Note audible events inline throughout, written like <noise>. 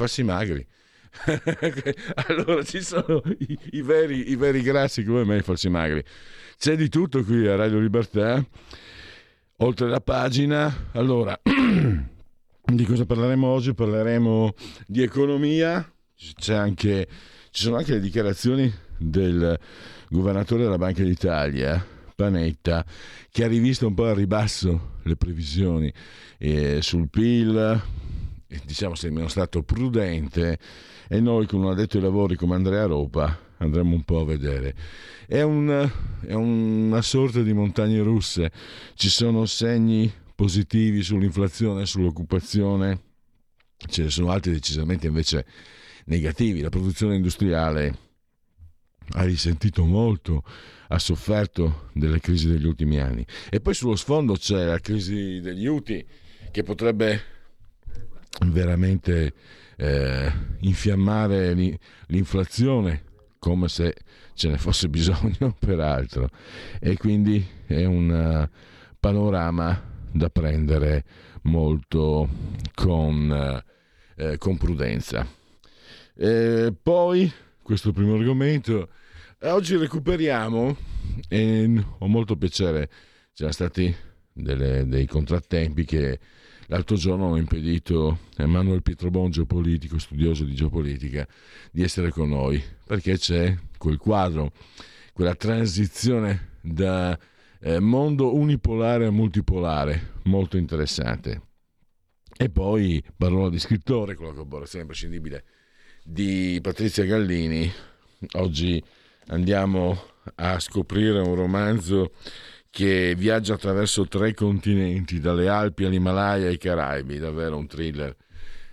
Farsi magri. <laughs> allora ci sono i, i, veri, i, veri, grassi come me, i falsi magri. C'è di tutto qui a Radio Libertà. Oltre la pagina, allora, <clears throat> di cosa parleremo oggi? Parleremo di economia, anche, ci sono anche le dichiarazioni del governatore della Banca d'Italia, Panetta, che ha rivisto un po' a ribasso le previsioni eh, sul PIL, diciamo sembra stato prudente e noi con un addetto ai lavori come Andrea Ropa andremo un po' a vedere. È, un, è una sorta di montagne russe, ci sono segni positivi sull'inflazione, sull'occupazione, ce ne sono altri decisamente invece negativi. La produzione industriale ha risentito molto, ha sofferto delle crisi degli ultimi anni. E poi sullo sfondo c'è la crisi degli UTI che potrebbe veramente eh, infiammare l'inflazione come se ce ne fosse <laughs> bisogno peraltro e quindi è un eh, panorama da prendere molto con, eh, con prudenza. E poi questo primo argomento oggi recuperiamo e ho molto piacere c'erano stati delle, dei contrattempi che L'altro giorno ho impedito a Emanuele Pietrobon, geopolitico, studioso di geopolitica, di essere con noi, perché c'è quel quadro, quella transizione da eh, mondo unipolare a multipolare, molto interessante. E poi parola di scrittore, con la collaborazione imprescindibile di Patrizia Gallini. Oggi andiamo a scoprire un romanzo che viaggia attraverso tre continenti, dalle Alpi all'Himalaya ai Caraibi, davvero un thriller.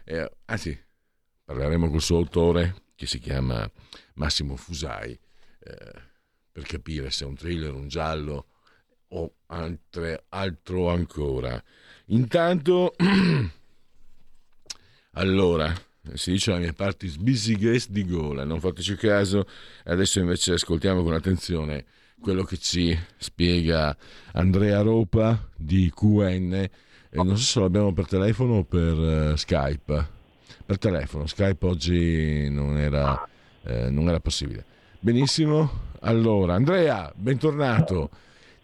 Eh, anzi, parleremo col suo autore, che si chiama Massimo Fusai, eh, per capire se è un thriller, un giallo o altre, altro ancora. Intanto, <clears throat> allora, si dice la mia parte sbisighes di gola, non fateci caso, adesso invece ascoltiamo con attenzione quello che ci spiega Andrea Ropa di QN. E non so se lo abbiamo per telefono o per uh, Skype. Per telefono, Skype oggi non era, eh, non era possibile. Benissimo, allora Andrea, bentornato.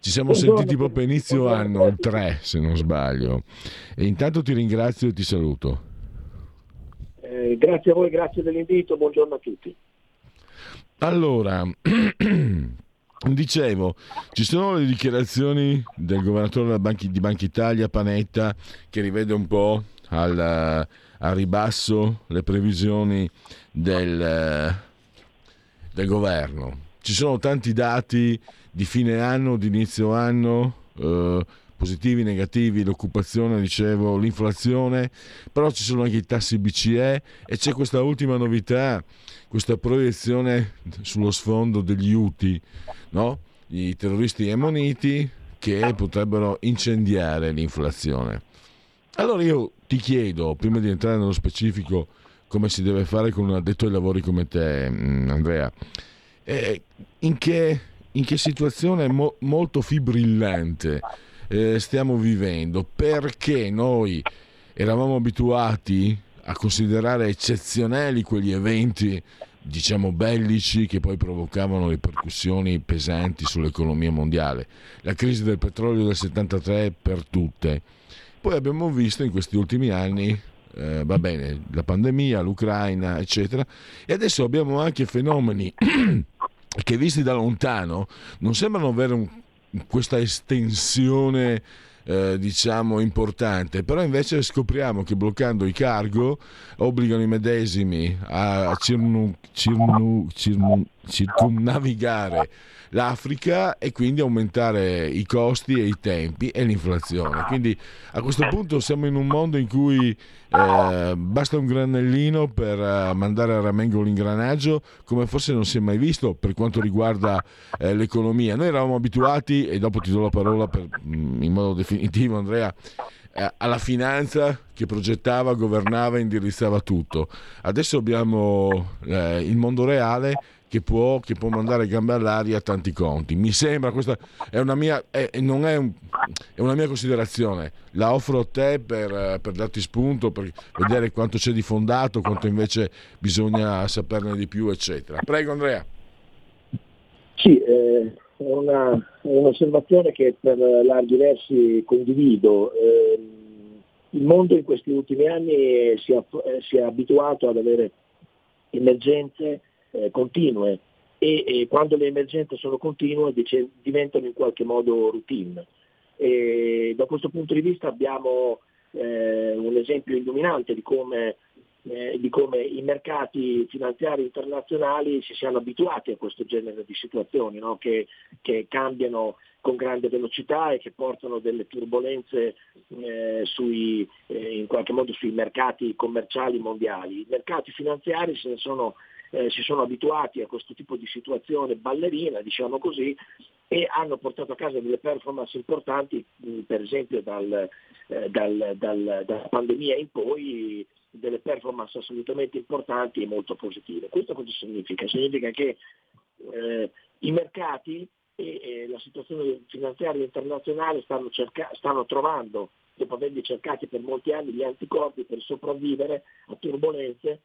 Ci siamo sentiti proprio inizio anno, il 3 se non sbaglio. E intanto ti ringrazio e ti saluto. Eh, grazie a voi, grazie dell'invito, buongiorno a tutti. Allora, <clears throat> Dicevo, ci sono le dichiarazioni del governatore di Banca Italia, Panetta, che rivede un po' al, a ribasso le previsioni del, del, governo. Ci sono tanti dati di fine anno, di inizio anno, eh, positivi, negativi, l'occupazione, dicevo, l'inflazione, però ci sono anche i tassi BCE e c'è questa ultima novità, questa proiezione sullo sfondo degli UTI no? i terroristi emoniti che potrebbero incendiare l'inflazione. Allora io ti chiedo, prima di entrare nello specifico, come si deve fare con un addetto ai lavori come te, mm, Andrea, eh, in, che, in, che, situazione mo- molto fibrillante eh, stiamo vivendo? Perché noi eravamo abituati a considerare eccezionali quegli eventi diciamo bellici che poi provocavano ripercussioni pesanti sull'economia mondiale. La crisi del petrolio del 73 per tutte. Poi abbiamo visto in questi ultimi anni, eh, va bene, la pandemia, l'Ucraina, eccetera, e adesso abbiamo anche fenomeni <clears throat> che visti da lontano non sembrano avere un, questa estensione eh, diciamo importante, però invece scopriamo che bloccando i cargo obbligano i medesimi a cirnu, cirnu, cirnu, circumnavigare l'Africa e quindi aumentare i costi e i tempi e l'inflazione. Quindi a questo punto siamo in un mondo in cui eh, basta un granellino per eh, mandare a ramengo l'ingranaggio come forse non si è mai visto per quanto riguarda eh, l'economia. Noi eravamo abituati, e dopo ti do la parola per, mm, in modo definitivo Andrea, eh, alla finanza che progettava, governava, indirizzava tutto. Adesso abbiamo eh, il mondo reale che può, che può, mandare gambe all'aria a tanti conti. Mi sembra, questa è una mia, è, non è, un, è, una mia considerazione, la offro a te per, per, darti spunto, per vedere quanto c'è di fondato, quanto invece bisogna saperne di più, eccetera. Prego Andrea. Sì, eh, è una, un'osservazione che per larghi versi condivido. Eh, il mondo in questi ultimi anni si è, si è abituato ad avere emergenze eh, continue e, e, quando le emergenze sono continue dice, diventano in qualche modo routine. E da questo punto di vista abbiamo eh, un esempio illuminante di come, eh, di come, i mercati finanziari internazionali si siano abituati a questo genere di situazioni no? che, che, cambiano con grande velocità e che portano delle turbulenze eh, sui, eh, in qualche modo sui mercati commerciali mondiali. I mercati finanziari se ne sono eh, si sono abituati a questo tipo di situazione ballerina, diciamo così, e hanno portato a casa delle performance importanti, mh, per esempio dal, eh, dal, dal, dalla pandemia in poi, delle performance assolutamente importanti e molto positive. Questo cosa significa? Significa che eh, i mercati e, e, la situazione finanziaria internazionale stanno, cerca- stanno trovando, dopo averli cercati per molti anni, gli anticorpi per sopravvivere a turbulenze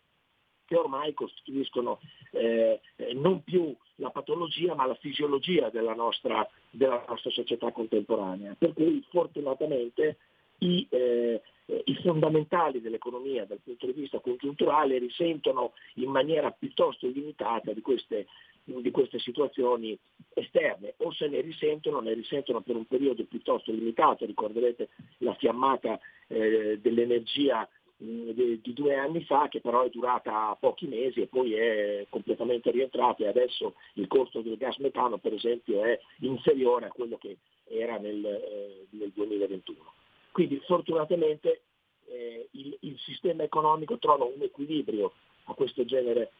che ormai costituiscono eh, eh, non più la patologia ma la fisiologia della nostra, della nostra società contemporanea. Per cui fortunatamente i, eh, i, fondamentali dell'economia dal punto di vista congiunturale risentono in maniera piuttosto limitata di queste, di queste situazioni esterne o se ne risentono, ne risentono per un periodo piuttosto limitato, ricorderete la fiammata eh, dell'energia di, di, due anni fa che però è durata pochi mesi e poi è completamente rientrata e adesso il costo del gas metano per esempio è inferiore a quello che era nel, eh, nel 2021. Quindi fortunatamente eh, il, il, sistema economico trova un equilibrio a questo genere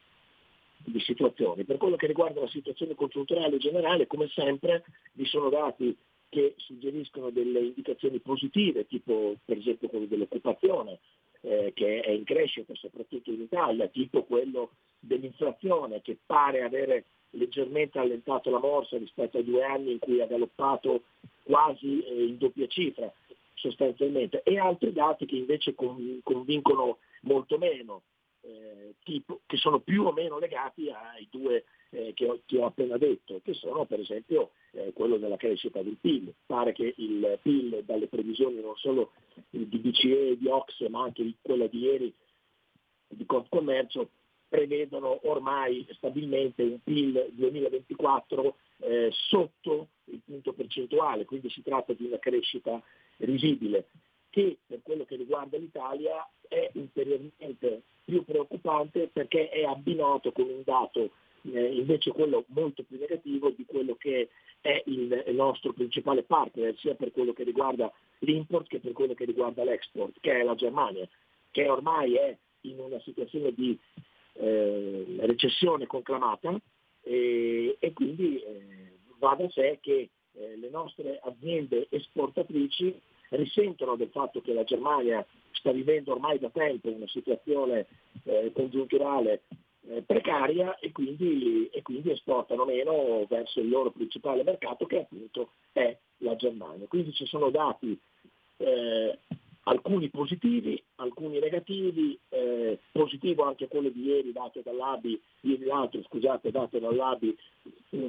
di situazioni. Per quello che riguarda la situazione congiunturale generale, come sempre, vi sono dati che suggeriscono delle indicazioni positive, tipo per esempio quello dell'occupazione, eh, che è in crescita soprattutto in Italia, tipo quello dell'inflazione che pare avere leggermente allentato la morsa rispetto ai due anni in cui ha galoppato quasi eh, in doppia cifra sostanzialmente, e altri dati che invece convincono molto meno, eh, tipo, che sono più o meno legati ai due eh, che, ho, che, ho, appena detto, che sono per esempio eh, quello della crescita del PIL. Pare che il PIL dalle previsioni non solo di BCE di Ox, ma anche quella di ieri di Confcommercio, prevedono ormai stabilmente un PIL 2024 eh, sotto il punto percentuale, quindi si tratta di una crescita risibile che per quello che riguarda l'Italia è ulteriormente più preoccupante perché è abbinato con un dato eh, invece quello molto più negativo di quello che è il, nostro principale partner, sia per quello che riguarda l'import che per quello che riguarda l'export, che è la Germania, che ormai è in una situazione di eh, recessione conclamata e, e quindi eh, va da sé che eh, le nostre aziende esportatrici risentono del fatto che la Germania sta vivendo ormai da tempo una situazione eh, congiunturale eh, precaria e quindi, e quindi, esportano meno verso il loro principale mercato che appunto è la Germania. Quindi ci sono dati eh, alcuni positivi, alcuni negativi, eh, positivo anche quello di ieri dato dall'ABI, ieri l'altro scusate, dato dall'ABI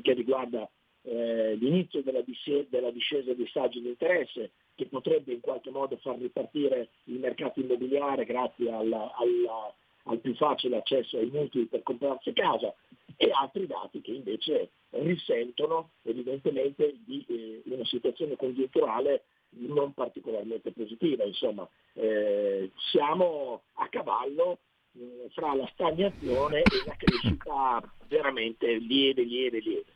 che riguarda eh, l'inizio della, discesa, della discesa dei saggi di interesse che potrebbe in qualche modo far ripartire il mercato immobiliare grazie alla, alla al più facile accesso ai mutui per comprarsi casa e altri dati che invece risentono evidentemente di eh, una situazione congiunturale non particolarmente positiva. Insomma, eh, siamo a cavallo eh, fra la stagnazione e la crescita veramente lieve, lieve, lieve.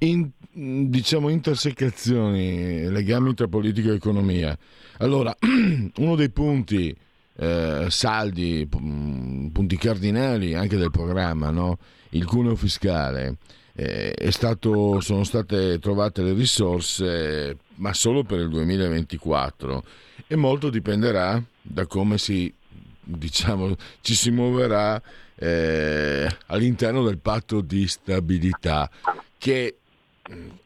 In, diciamo intersecazioni, legami tra politica e economia. Allora, <clears throat> uno dei punti eh, saldi, punti cardinali anche del programma, no? il cuneo fiscale, eh, stato, sono state trovate le risorse, ma solo per il 2024 e molto dipenderà da come si, diciamo, ci si muoverà eh, all'interno del patto di stabilità che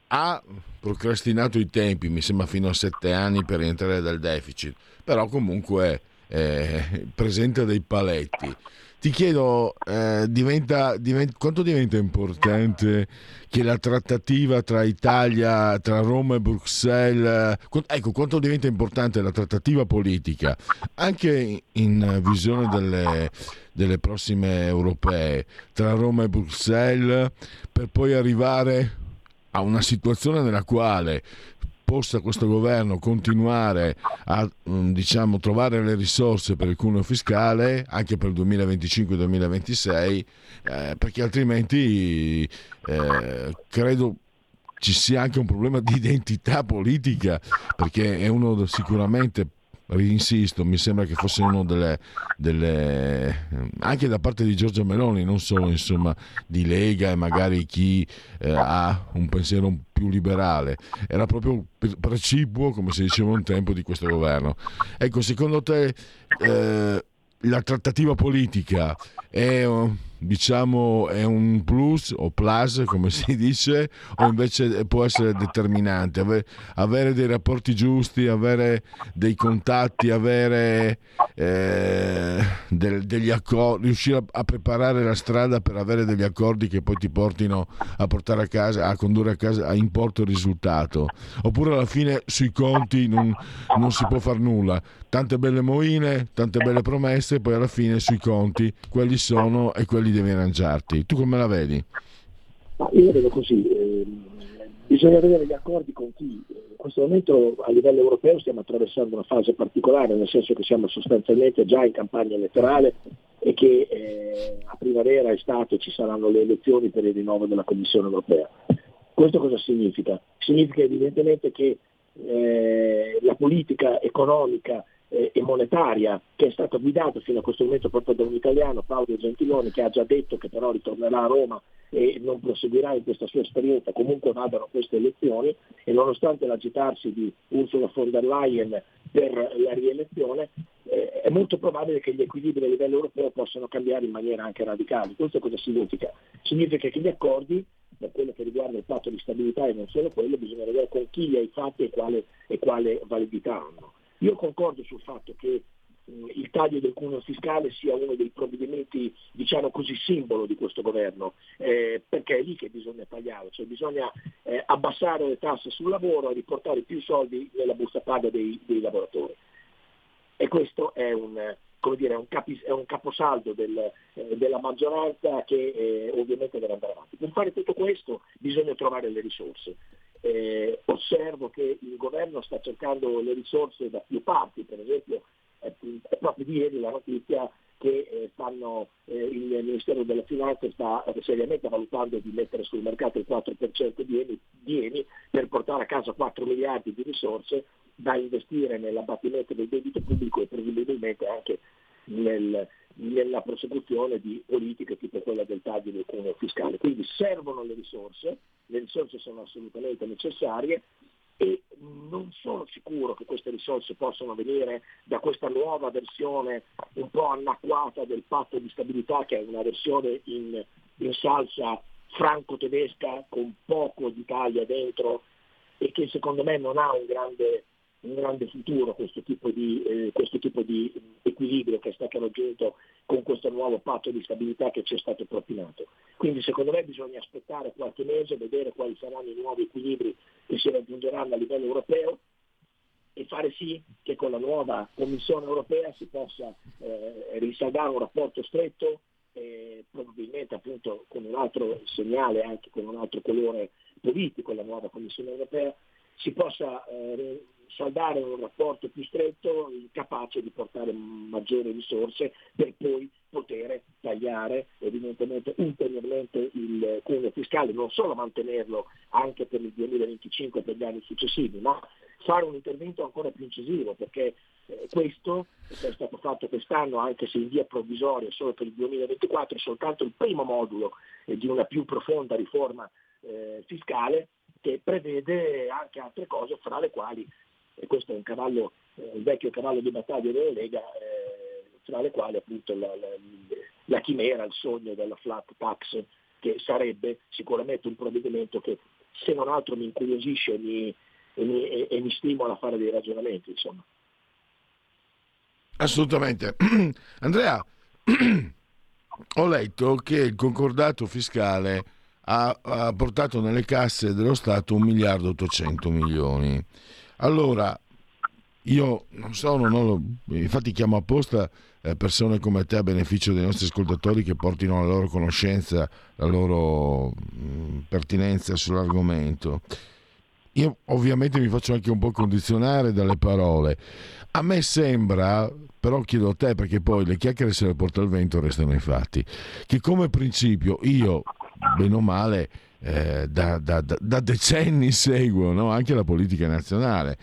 ha procrastinato i tempi, mi sembra fino a sette anni per rientrare dal deficit, però comunque eh, presenta dei paletti. Ti chiedo, eh, diventa, diventa, quanto diventa importante che la trattativa tra Italia, tra Roma e Bruxelles, ecco, quanto diventa importante la trattativa politica, anche in visione delle, delle prossime europee, tra Roma e Bruxelles, per poi arrivare a una situazione nella quale possa questo governo continuare a mm, diciamo, trovare le risorse per il cuneo fiscale anche per il 2025-2026 eh, perché altrimenti eh, credo ci sia anche un problema di identità politica perché è uno sicuramente insisto, mi sembra che fosse uno delle, delle, anche da parte di Giorgio Meloni, non solo insomma di Lega e magari chi eh, ha un pensiero più liberale, era proprio precipuo, come si diceva un tempo, di questo governo. Ecco, secondo te eh, la trattativa politica è diciamo è un plus o plus come si <laughs> dice o invece può essere determinante. Avere, avere dei rapporti giusti avere dei contatti avere eh, del, degli accordi riuscire a, a, preparare la strada per avere degli accordi che poi ti portino a portare a casa a condurre a casa a importo il risultato. Oppure alla fine sui conti non, non si può fare nulla tante belle moine tante belle promesse poi alla fine sui conti quelli sono e quelli devi arrangiarti. Tu come la vedi? io vedo così, eh, bisogna vedere gli accordi con chi. In questo momento a livello europeo stiamo attraversando una fase particolare, nel senso che siamo sostanzialmente già in campagna elettorale e che eh, a primavera, estate ci saranno le elezioni per il rinnovo della Commissione europea. Questo cosa significa? Significa evidentemente che eh, la politica economica e monetaria che è stata guidata fino a questo momento proprio da un italiano, Paolo Gentiloni, che ha già detto che però ritornerà a Roma e non proseguirà in questa sua esperienza, comunque vadano queste elezioni e nonostante l'agitarsi di Ursula von der Leyen per la rielezione, eh, è molto probabile che gli equilibri a livello europeo possano cambiare in maniera anche radicale. Questo cosa significa? Significa che gli accordi per quello che riguarda il patto di stabilità e non solo quello, bisogna vedere con chi li hai fatti e quale, e quale validità hanno. Io concordo sul fatto che il taglio del cuneo fiscale sia uno dei provvedimenti, diciamo così, simbolo di questo governo, eh, perché è lì che bisogna tagliare, cioè bisogna eh, abbassare le tasse sul lavoro e riportare più soldi nella busta paga dei, dei lavoratori. E questo è un, dire, un, capi, è un caposaldo del, eh, della maggioranza che eh, ovviamente deve andare avanti. Per fare tutto questo bisogna trovare le risorse eh, osservo che il governo sta cercando le risorse da più parti, per esempio è, è proprio di ieri la notizia che eh, stanno, eh, il Ministero della Finanza sta seriamente valutando di mettere sul mercato il 4% di Eni, di Eni per portare a casa 4 miliardi di risorse da investire nell'abbattimento del debito pubblico e presumibilmente anche nel, nella prosecuzione di politiche tipo quella del taglio del cuneo fiscale. Quindi servono le risorse, le risorse sono assolutamente necessarie e non sono sicuro che queste risorse possano venire da questa nuova versione un po' anacquata del patto di stabilità che è una versione in, in salsa franco-tedesca con poco d'Italia dentro e che secondo me non ha un grande un grande futuro questo tipo di, eh, questo tipo di equilibrio che è stato raggiunto con questo nuovo patto di stabilità che ci è stato propinato. Quindi secondo me bisogna aspettare qualche mese, vedere quali saranno i nuovi equilibri che si raggiungeranno a livello europeo e fare sì che con la nuova Commissione europea si possa eh, risaldare un rapporto stretto, eh, probabilmente appunto con un altro segnale, anche con un altro colore politico, la nuova Commissione europea, si possa eh, saldare un rapporto più stretto capace di portare maggiori risorse per poi poter tagliare evidentemente ulteriormente il cuneo fiscale, non solo mantenerlo anche per il 2025 e per gli anni successivi, ma fare un intervento ancora più incisivo perché eh, questo è stato fatto quest'anno anche se in via provvisoria solo per il 2024 è soltanto il primo modulo eh, di una più profonda riforma eh, fiscale che prevede anche altre cose fra le quali e questo è un cavallo, eh, il vecchio cavallo di battaglia della Lega, eh, tra le quali appunto la, la, la, chimera, il sogno della flat tax, che sarebbe sicuramente un provvedimento che se non altro mi incuriosisce e mi, e mi, e, e mi stimola a fare dei ragionamenti. Insomma. Assolutamente. <clears throat> Andrea, <clears throat> ho letto che il concordato fiscale ha, ha portato nelle casse dello Stato un miliardo e 800 milioni. Allora, io non so, non ho, infatti chiamo apposta eh, persone come te a beneficio dei nostri ascoltatori che portino la loro conoscenza, la loro mm, pertinenza sull'argomento. Io ovviamente mi faccio anche un po' condizionare dalle parole. A me sembra, però chiedo a te perché poi le chiacchiere se le porta il vento restano i fatti, che come principio io, bene o male, eh, da, da, da, decenni seguo no? anche la politica nazionale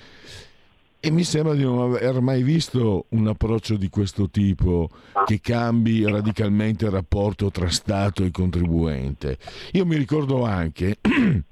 e mi sembra di non aver mai visto un approccio di questo tipo che cambi radicalmente il rapporto tra Stato e contribuente. Io mi ricordo anche <clears throat>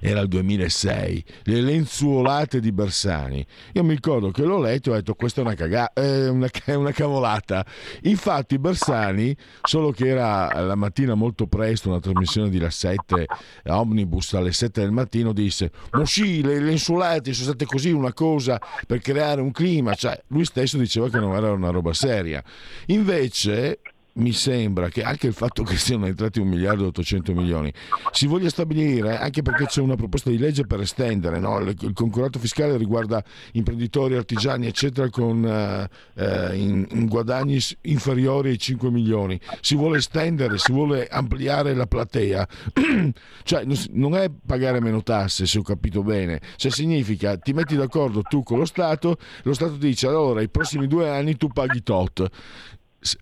era il 2006, le lenzuolate di Bersani. Io mi ricordo che l'ho letto e ho detto questa è una, caga- è una, una cavolata. Infatti Bersani, solo che era la mattina molto presto, una trasmissione di La 7, Omnibus alle 7 del mattino, disse, ma sì, le lenzuolate sono state così una cosa per creare un clima. Cioè, lui stesso diceva che non era una roba seria. Invece mi sembra che anche il fatto che siano entrati un miliardo e 800 milioni si voglia stabilire, anche perché c'è una proposta di legge per estendere, no? il concordato fiscale riguarda imprenditori, artigiani, eccetera, con eh, eh in, in guadagni inferiori ai 5 milioni. Si vuole estendere, si vuole ampliare la platea, <clears throat> cioè non è pagare meno tasse, se ho capito bene, cioè significa ti metti d'accordo tu con lo Stato, lo Stato dice allora i prossimi due anni tu paghi tot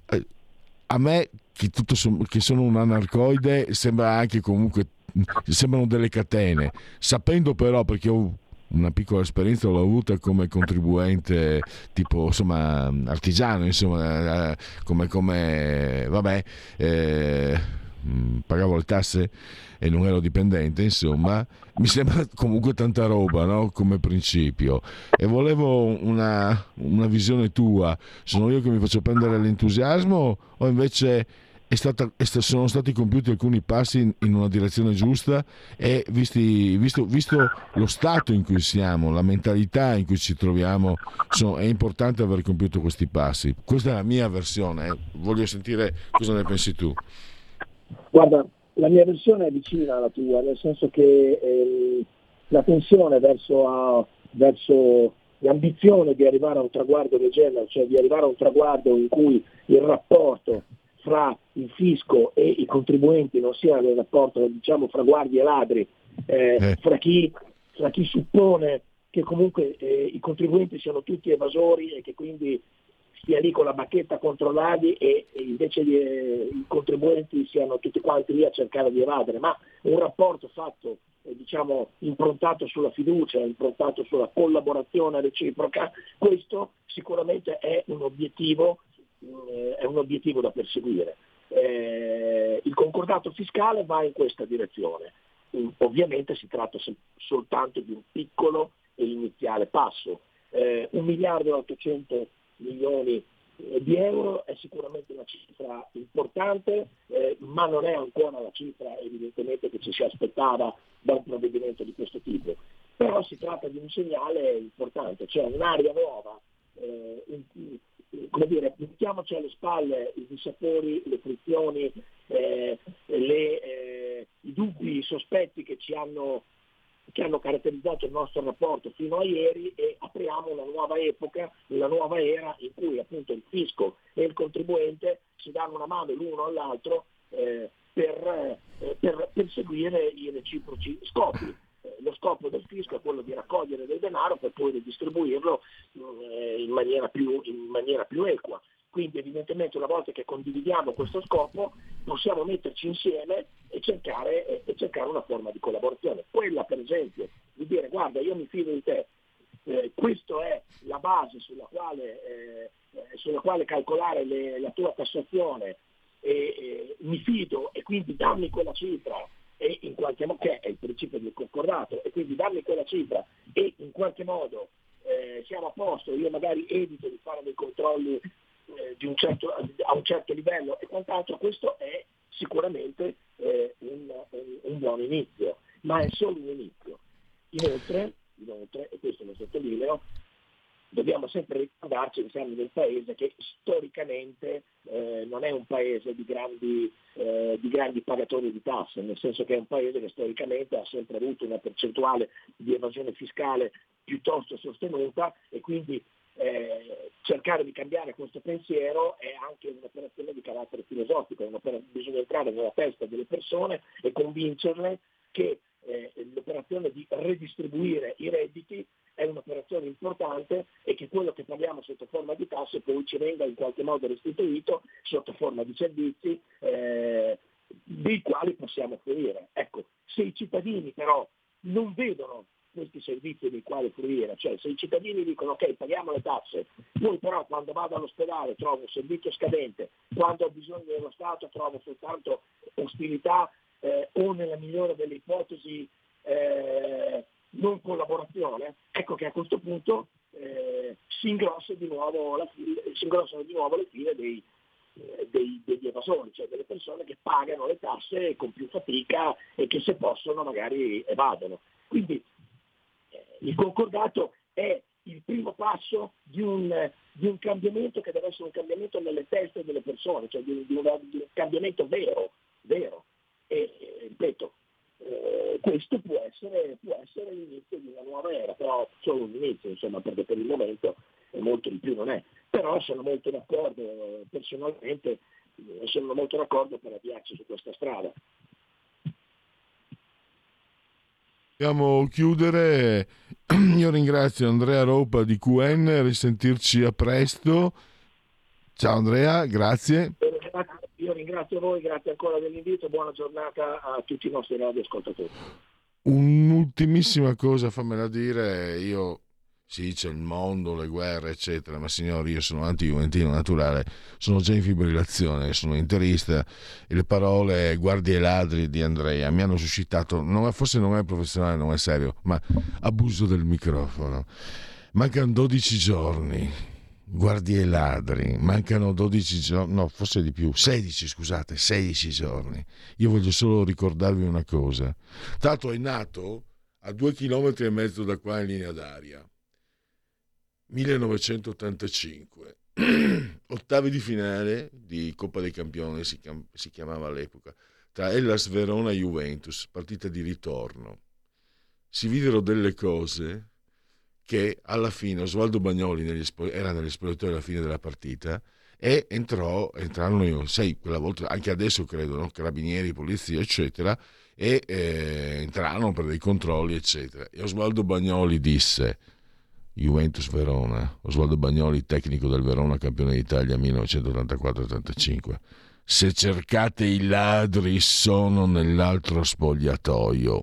eh, a me che, tutto, che sono un anarcoide sembra anche comunque sembrano delle catene. Sapendo però perché ho una piccola esperienza l'ho avuta come contribuente tipo insomma artigiano insomma eh, come, come vabbè eh, pagavo le tasse e non ero dipendente, insomma, mi sembra comunque tanta roba no? come principio. E volevo una, una, visione tua, sono io che mi faccio prendere l'entusiasmo o invece stata, sono stati compiuti alcuni passi in, una direzione giusta e visti, visto, visto, lo stato in cui siamo, la mentalità in cui ci troviamo, sono, è importante aver compiuto questi passi. Questa è la mia versione, voglio sentire cosa ne pensi tu. Guarda, la mia versione è vicina alla tua, nel senso che eh, la tensione verso, a, verso, l'ambizione di arrivare a un traguardo del genere, cioè di arrivare a un traguardo in cui il rapporto fra il fisco e i contribuenti non sia il rapporto diciamo, fra guardie e ladri, eh, eh. Fra, chi, fra, chi, suppone che comunque eh, i contribuenti siano tutti evasori e che quindi stia lì con la bacchetta contro l'Adi e, invece gli, eh, i contribuenti siano tutti quanti lì a cercare di evadere, ma un rapporto fatto eh, diciamo, improntato sulla fiducia, improntato sulla collaborazione reciproca, questo sicuramente è un obiettivo, eh, è un obiettivo da perseguire. Eh, il concordato fiscale va in questa direzione. Ovviamente si tratta soltanto di un piccolo e iniziale passo. Eh, un miliardo e 800 milioni eh, di euro è sicuramente una cifra importante, eh, ma non è ancora la cifra evidentemente che ci si aspettava da un provvedimento di questo tipo. Però si tratta di un segnale importante, cioè un'area nuova, eh, in, come dire, mettiamoci alle spalle i dissapori, le frizioni, eh, le, eh, i dubbi, i sospetti che ci hanno che hanno caratterizzato il nostro rapporto fino a ieri e apriamo una nuova epoca, una nuova era in cui appunto il fisco e il contribuente si danno una mano l'uno all'altro eh, per, eh, per perseguire i reciproci scopi. Eh, lo scopo del fisco è quello di raccogliere del denaro per poi ridistribuirlo eh, in, maniera più, in maniera più equa. Quindi evidentemente una volta che condividiamo questo scopo possiamo metterci insieme e cercare, e cercare, una forma di collaborazione. Quella per esempio di dire guarda io mi fido di te, eh, questa è la base sulla quale, eh, eh, sulla quale calcolare le, la tua tassazione, e, mi fido e quindi dammi quella cifra e in qualche modo, che è il principio del concordato, e quindi dammi quella cifra e in qualche modo eh, siamo a posto, io magari evito di fare dei controlli eh, certo, a un certo livello e quant'altro, questo è sicuramente eh, un, un, un, buon inizio, ma è solo un inizio. Inoltre, inoltre e questo lo sottolineo, dobbiamo sempre ricordarci che siamo in un paese che storicamente eh, non è un paese di grandi, eh, di grandi, pagatori di tasse, nel senso che è un paese che storicamente ha sempre avuto una percentuale di evasione fiscale piuttosto sostenuta e quindi eh, cercare di cambiare questo pensiero è anche un'operazione di carattere filosofico, bisogna entrare nella testa delle persone e convincerle che eh, l'operazione di redistribuire i redditi è un'operazione importante e che quello che paghiamo sotto forma di tasse poi ci venga in qualche modo restituito sotto forma di servizi eh, dei quali possiamo fruire. Ecco, se i cittadini però non vedono questi servizi dei quali fruire, cioè se i cittadini dicono ok paghiamo le tasse, poi però quando vado all'ospedale trovo un servizio scadente, quando ho bisogno dello Stato trovo soltanto ostilità eh, o nella migliore delle ipotesi eh, non collaborazione, ecco che a questo punto eh, si, ingrossano di nuovo le file dei, eh, dei, degli evasori, cioè delle persone che pagano le tasse con più fatica e che se possono magari evadono. Quindi il concordato è il primo passo di un, di un, cambiamento che deve essere un cambiamento nelle teste delle persone, cioè di, di, una, di un cambiamento vero, vero. E, ripeto, eh, questo può essere, può essere, l'inizio di una nuova era, però solo un inizio, insomma, perché per il momento molto di più non è. Però sono molto d'accordo, personalmente eh, sono molto d'accordo per avviarci su questa strada. Dobbiamo chiudere. <clears throat> Io ringrazio Andrea Ropa di QN, risentirci a presto. Ciao Andrea, grazie. Io ringrazio voi, grazie ancora dell'invito, buona giornata a tutti i nostri radioascoltatori. Un'ultimissima cosa, fammela dire, io sì, c'è il mondo, le guerre, eccetera, ma signori, io sono anti-juventino naturale, sono già in fibrillazione, sono interista e le parole guardie ladri di Andrea mi hanno suscitato, non è, forse non è professionale, non è serio, ma abuso del microfono. Mancano 12 giorni guardie ladri, mancano 12 giorni, no, forse di più, 16 scusate, 16 giorni. Io voglio solo ricordarvi una cosa. Tanto è nato a due chilometri e mezzo da qua in linea d'aria. 1985. <clears throat> Ottavi di finale di Coppa dei Campioni si, si chiamava all'epoca, tra Hellas Verona e Juventus, partita di ritorno. Si videro delle cose che alla fine Osvaldo Bagnoli negli, era negli spogliatoi alla fine della partita e entrò, entrarono, sai, quella volta, anche adesso credo, no? carabinieri, polizia, eccetera, e eh, entrarono per dei controlli, eccetera. E Osvaldo Bagnoli disse, Juventus Verona, Osvaldo Bagnoli, tecnico del Verona, campione d'Italia 1984-85, se cercate i ladri sono nell'altro spogliatoio.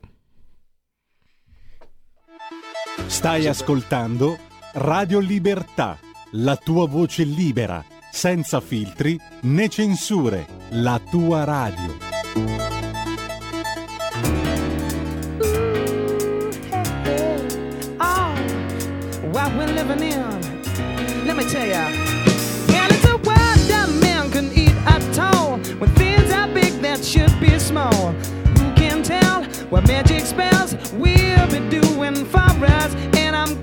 Stai ascoltando Radio Libertà, la tua voce libera, senza filtri né censure, la tua radio. Living in, let me tell ya. And it's a world that man can eat at all. When things are big that should be small. Who can tell what magic spells we'll be doing for us? And I'm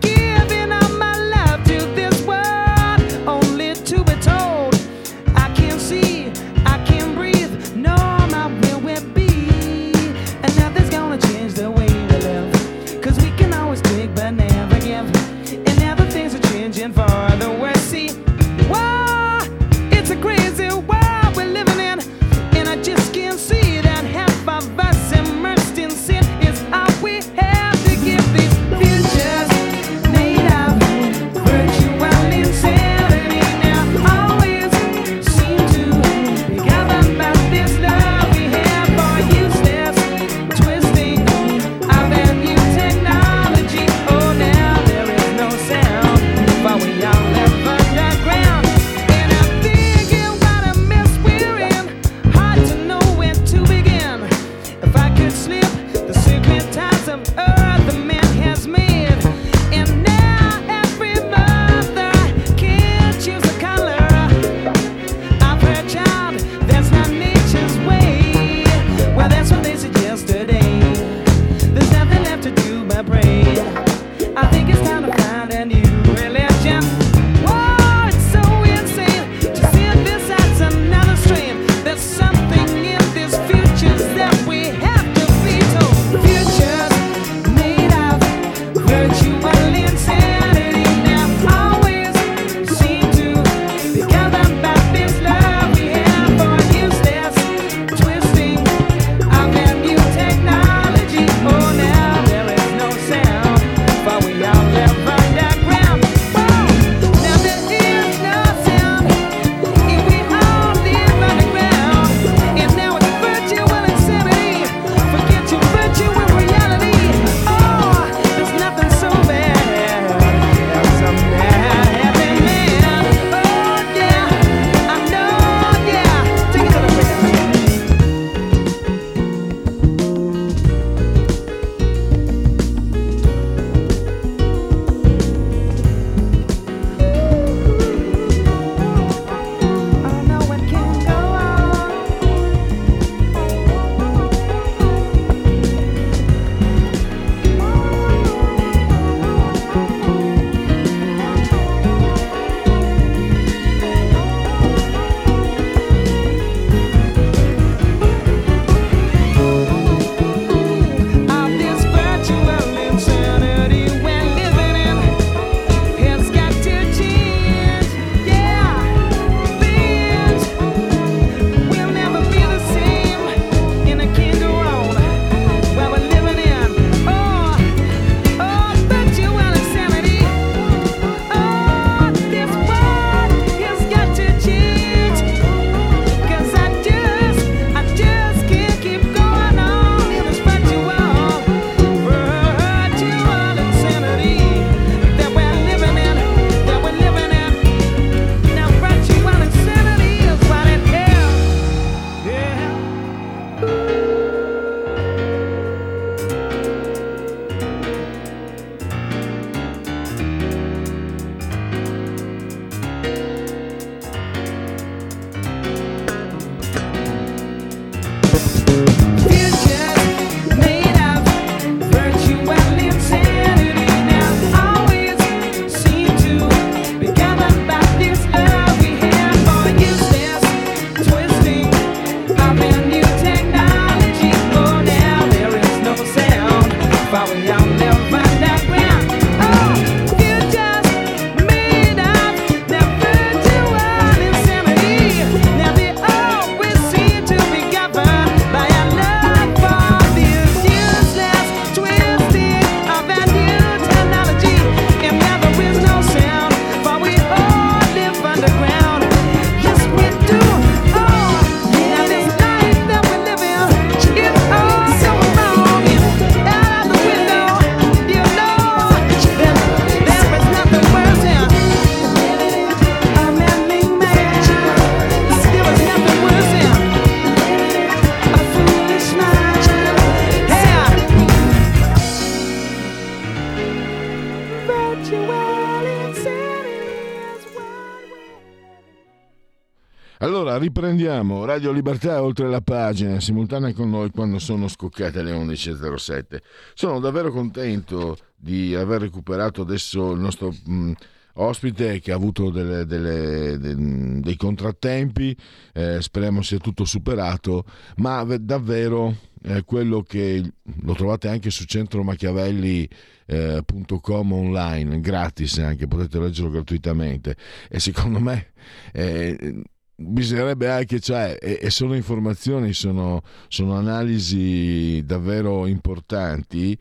riprendiamo Radio Libertà oltre la pagina, simultanea con noi quando sono scoccate le 11.07. Sono davvero contento di aver recuperato adesso il nostro mh, ospite che ha avuto delle, delle, de, dei contrattempi, eh, speriamo sia tutto superato, ma davvero eh, quello che lo trovate anche su centromachiavelli.com eh, online, gratis anche, potete leggerlo gratuitamente e secondo me eh, bisognerebbe anche, cioè, e, e sono informazioni, sono, sono, analisi davvero importanti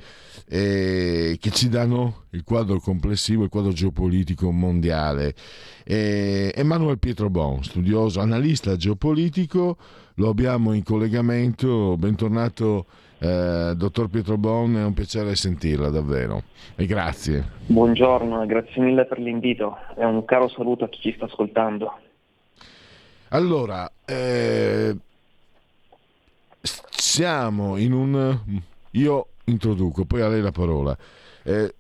eh, che ci danno il quadro complessivo, il quadro geopolitico mondiale. Eh, Emanuele Pietro Bon, studioso, analista geopolitico, lo abbiamo in collegamento, bentornato. Eh, dottor Pietro Bon, è un piacere sentirla davvero e grazie. Buongiorno, grazie mille per l'invito e un caro saluto a chi ci sta ascoltando. Allora, eh, siamo in un... Io introduco, poi a lei la parola. Eh,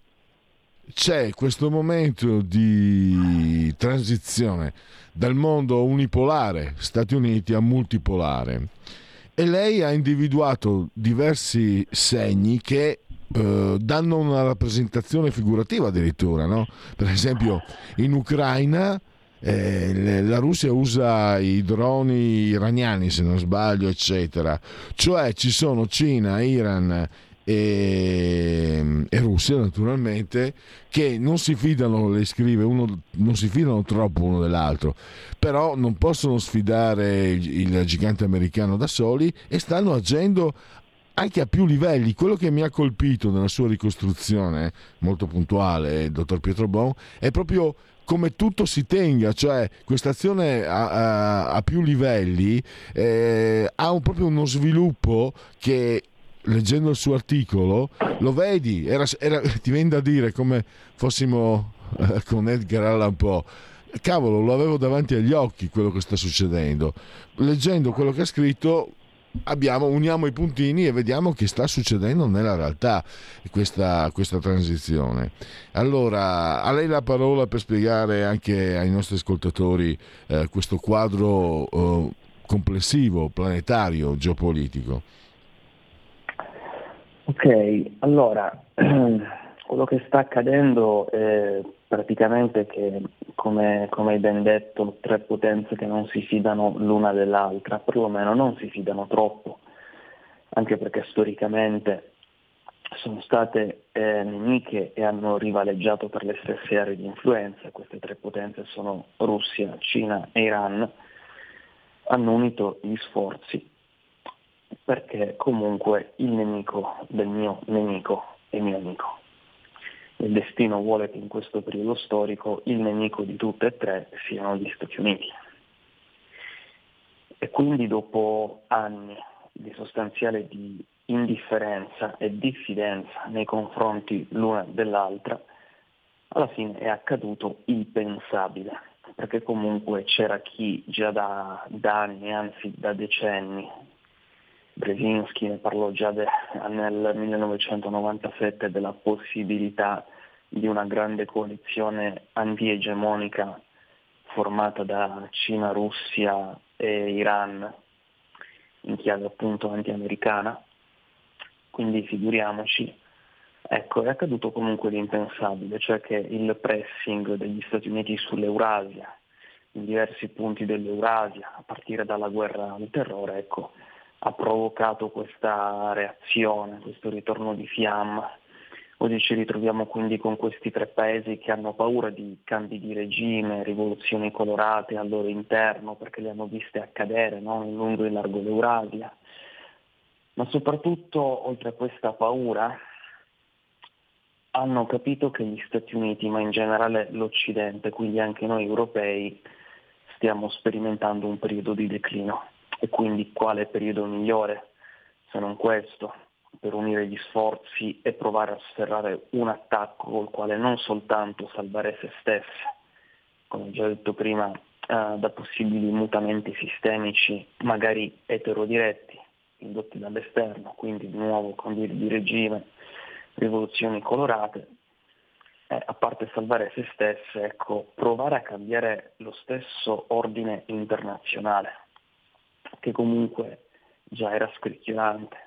c'è questo momento di transizione dal mondo unipolare, Stati Uniti, a multipolare. E lei ha individuato diversi segni che eh, danno una rappresentazione figurativa addirittura. No? Per esempio, in Ucraina eh, la Russia usa i droni iraniani se non sbaglio eccetera cioè ci sono Cina, Iran e, e, Russia naturalmente che non si fidano le scrive uno, non si fidano troppo uno dell'altro però non possono sfidare il, il gigante americano da soli e stanno agendo anche a più livelli. Quello che mi ha colpito nella sua ricostruzione, molto puntuale, dottor Pietro Bon, è proprio come tutto si tenga, cioè questa azione a, a, a, più livelli eh, ha un, proprio uno sviluppo che leggendo il suo articolo lo vedi, era, era, <laughs> ti viene da dire come fossimo eh, con Edgar Allan Poe cavolo, lo avevo davanti agli occhi quello che sta succedendo. Leggendo quello che ha scritto, abbiamo, uniamo i puntini e vediamo che sta succedendo nella realtà questa, questa transizione. Allora, a lei la parola per spiegare anche ai nostri ascoltatori eh, questo quadro eh, complessivo, planetario, geopolitico. Ok, allora, <clears throat> quello che sta accadendo è praticamente che, come, come hai ben detto, tre potenze che non si fidano l'una dell'altra, perlomeno non si fidano troppo, anche perché storicamente sono state eh, nemiche e hanno rivaleggiato per le stesse aree di influenza. Queste tre potenze sono Russia, Cina e Iran. Hanno unito gli sforzi perché comunque il nemico del mio nemico è mio amico il destino vuole che in questo periodo storico il nemico di tutte e tre siano gli Stati Uniti. E quindi dopo anni di sostanziale di indifferenza e diffidenza nei confronti l'una dell'altra, alla fine è accaduto il pensabile, perché comunque c'era chi già da, da anni, anzi da decenni, Brzezinski ne parlò già de, nel 1997 della possibilità di una grande coalizione antiegemonica formata da Cina, Russia e Iran in chiave appunto anti-americana, quindi figuriamoci, ecco è accaduto comunque l'impensabile, cioè che il pressing degli Stati Uniti sull'Eurasia, in diversi punti dell'Eurasia, a partire dalla guerra al terrore, ecco, ha provocato questa reazione, questo ritorno di fiamma. Oggi ci ritroviamo quindi con questi tre paesi che hanno paura di cambi di regime, rivoluzioni colorate al loro interno perché le hanno viste accadere no? in lungo e largo l'Eurasia. Ma soprattutto, oltre a questa paura, hanno capito che gli Stati Uniti, ma in generale l'Occidente, quindi anche noi europei, stiamo sperimentando un periodo di declino e quindi quale periodo migliore se non questo per unire gli sforzi e provare a sferrare un attacco col quale non soltanto salvare se stesse, come già detto prima, eh, da possibili mutamenti sistemici, magari eterodiretti, indotti dall'esterno, quindi di nuovo cambi di regime, rivoluzioni colorate, eh, a parte salvare se stesse, ecco, provare a cambiare lo stesso ordine internazionale, che comunque già era scricchiolante.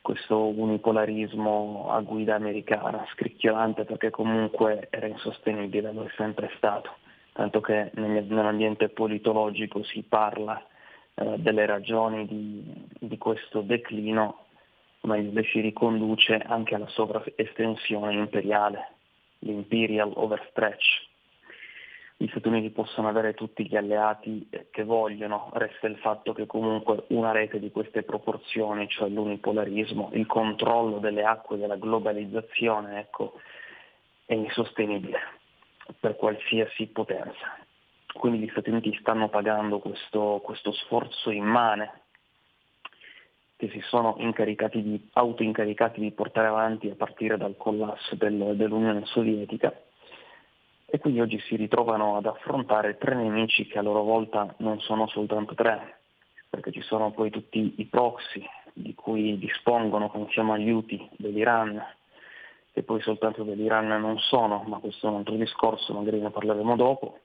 Questo unipolarismo a guida americana, scricchiolante perché comunque era insostenibile, lo è sempre stato, tanto che nell'ambiente politologico si parla eh, delle ragioni di, di questo declino, ma invece si riconduce anche alla sovraestensione imperiale, l'imperial overstretch. Gli Stati Uniti possono avere tutti gli alleati che vogliono, resta il fatto che comunque una rete di queste proporzioni, cioè l'unipolarismo, il controllo delle acque della globalizzazione, ecco, è insostenibile per qualsiasi potenza. Quindi gli Stati Uniti stanno pagando questo, questo sforzo immane che si sono incaricati di, autoincaricati di portare avanti a partire dal collasso del, dell'Unione Sovietica e quindi oggi si ritrovano ad affrontare tre nemici che a loro volta non sono soltanto tre, perché ci sono poi tutti i proxy di cui dispongono, pensiamo agli UTI dell'Iran, che poi soltanto dell'Iran non sono, ma questo è un altro discorso, magari ne parleremo dopo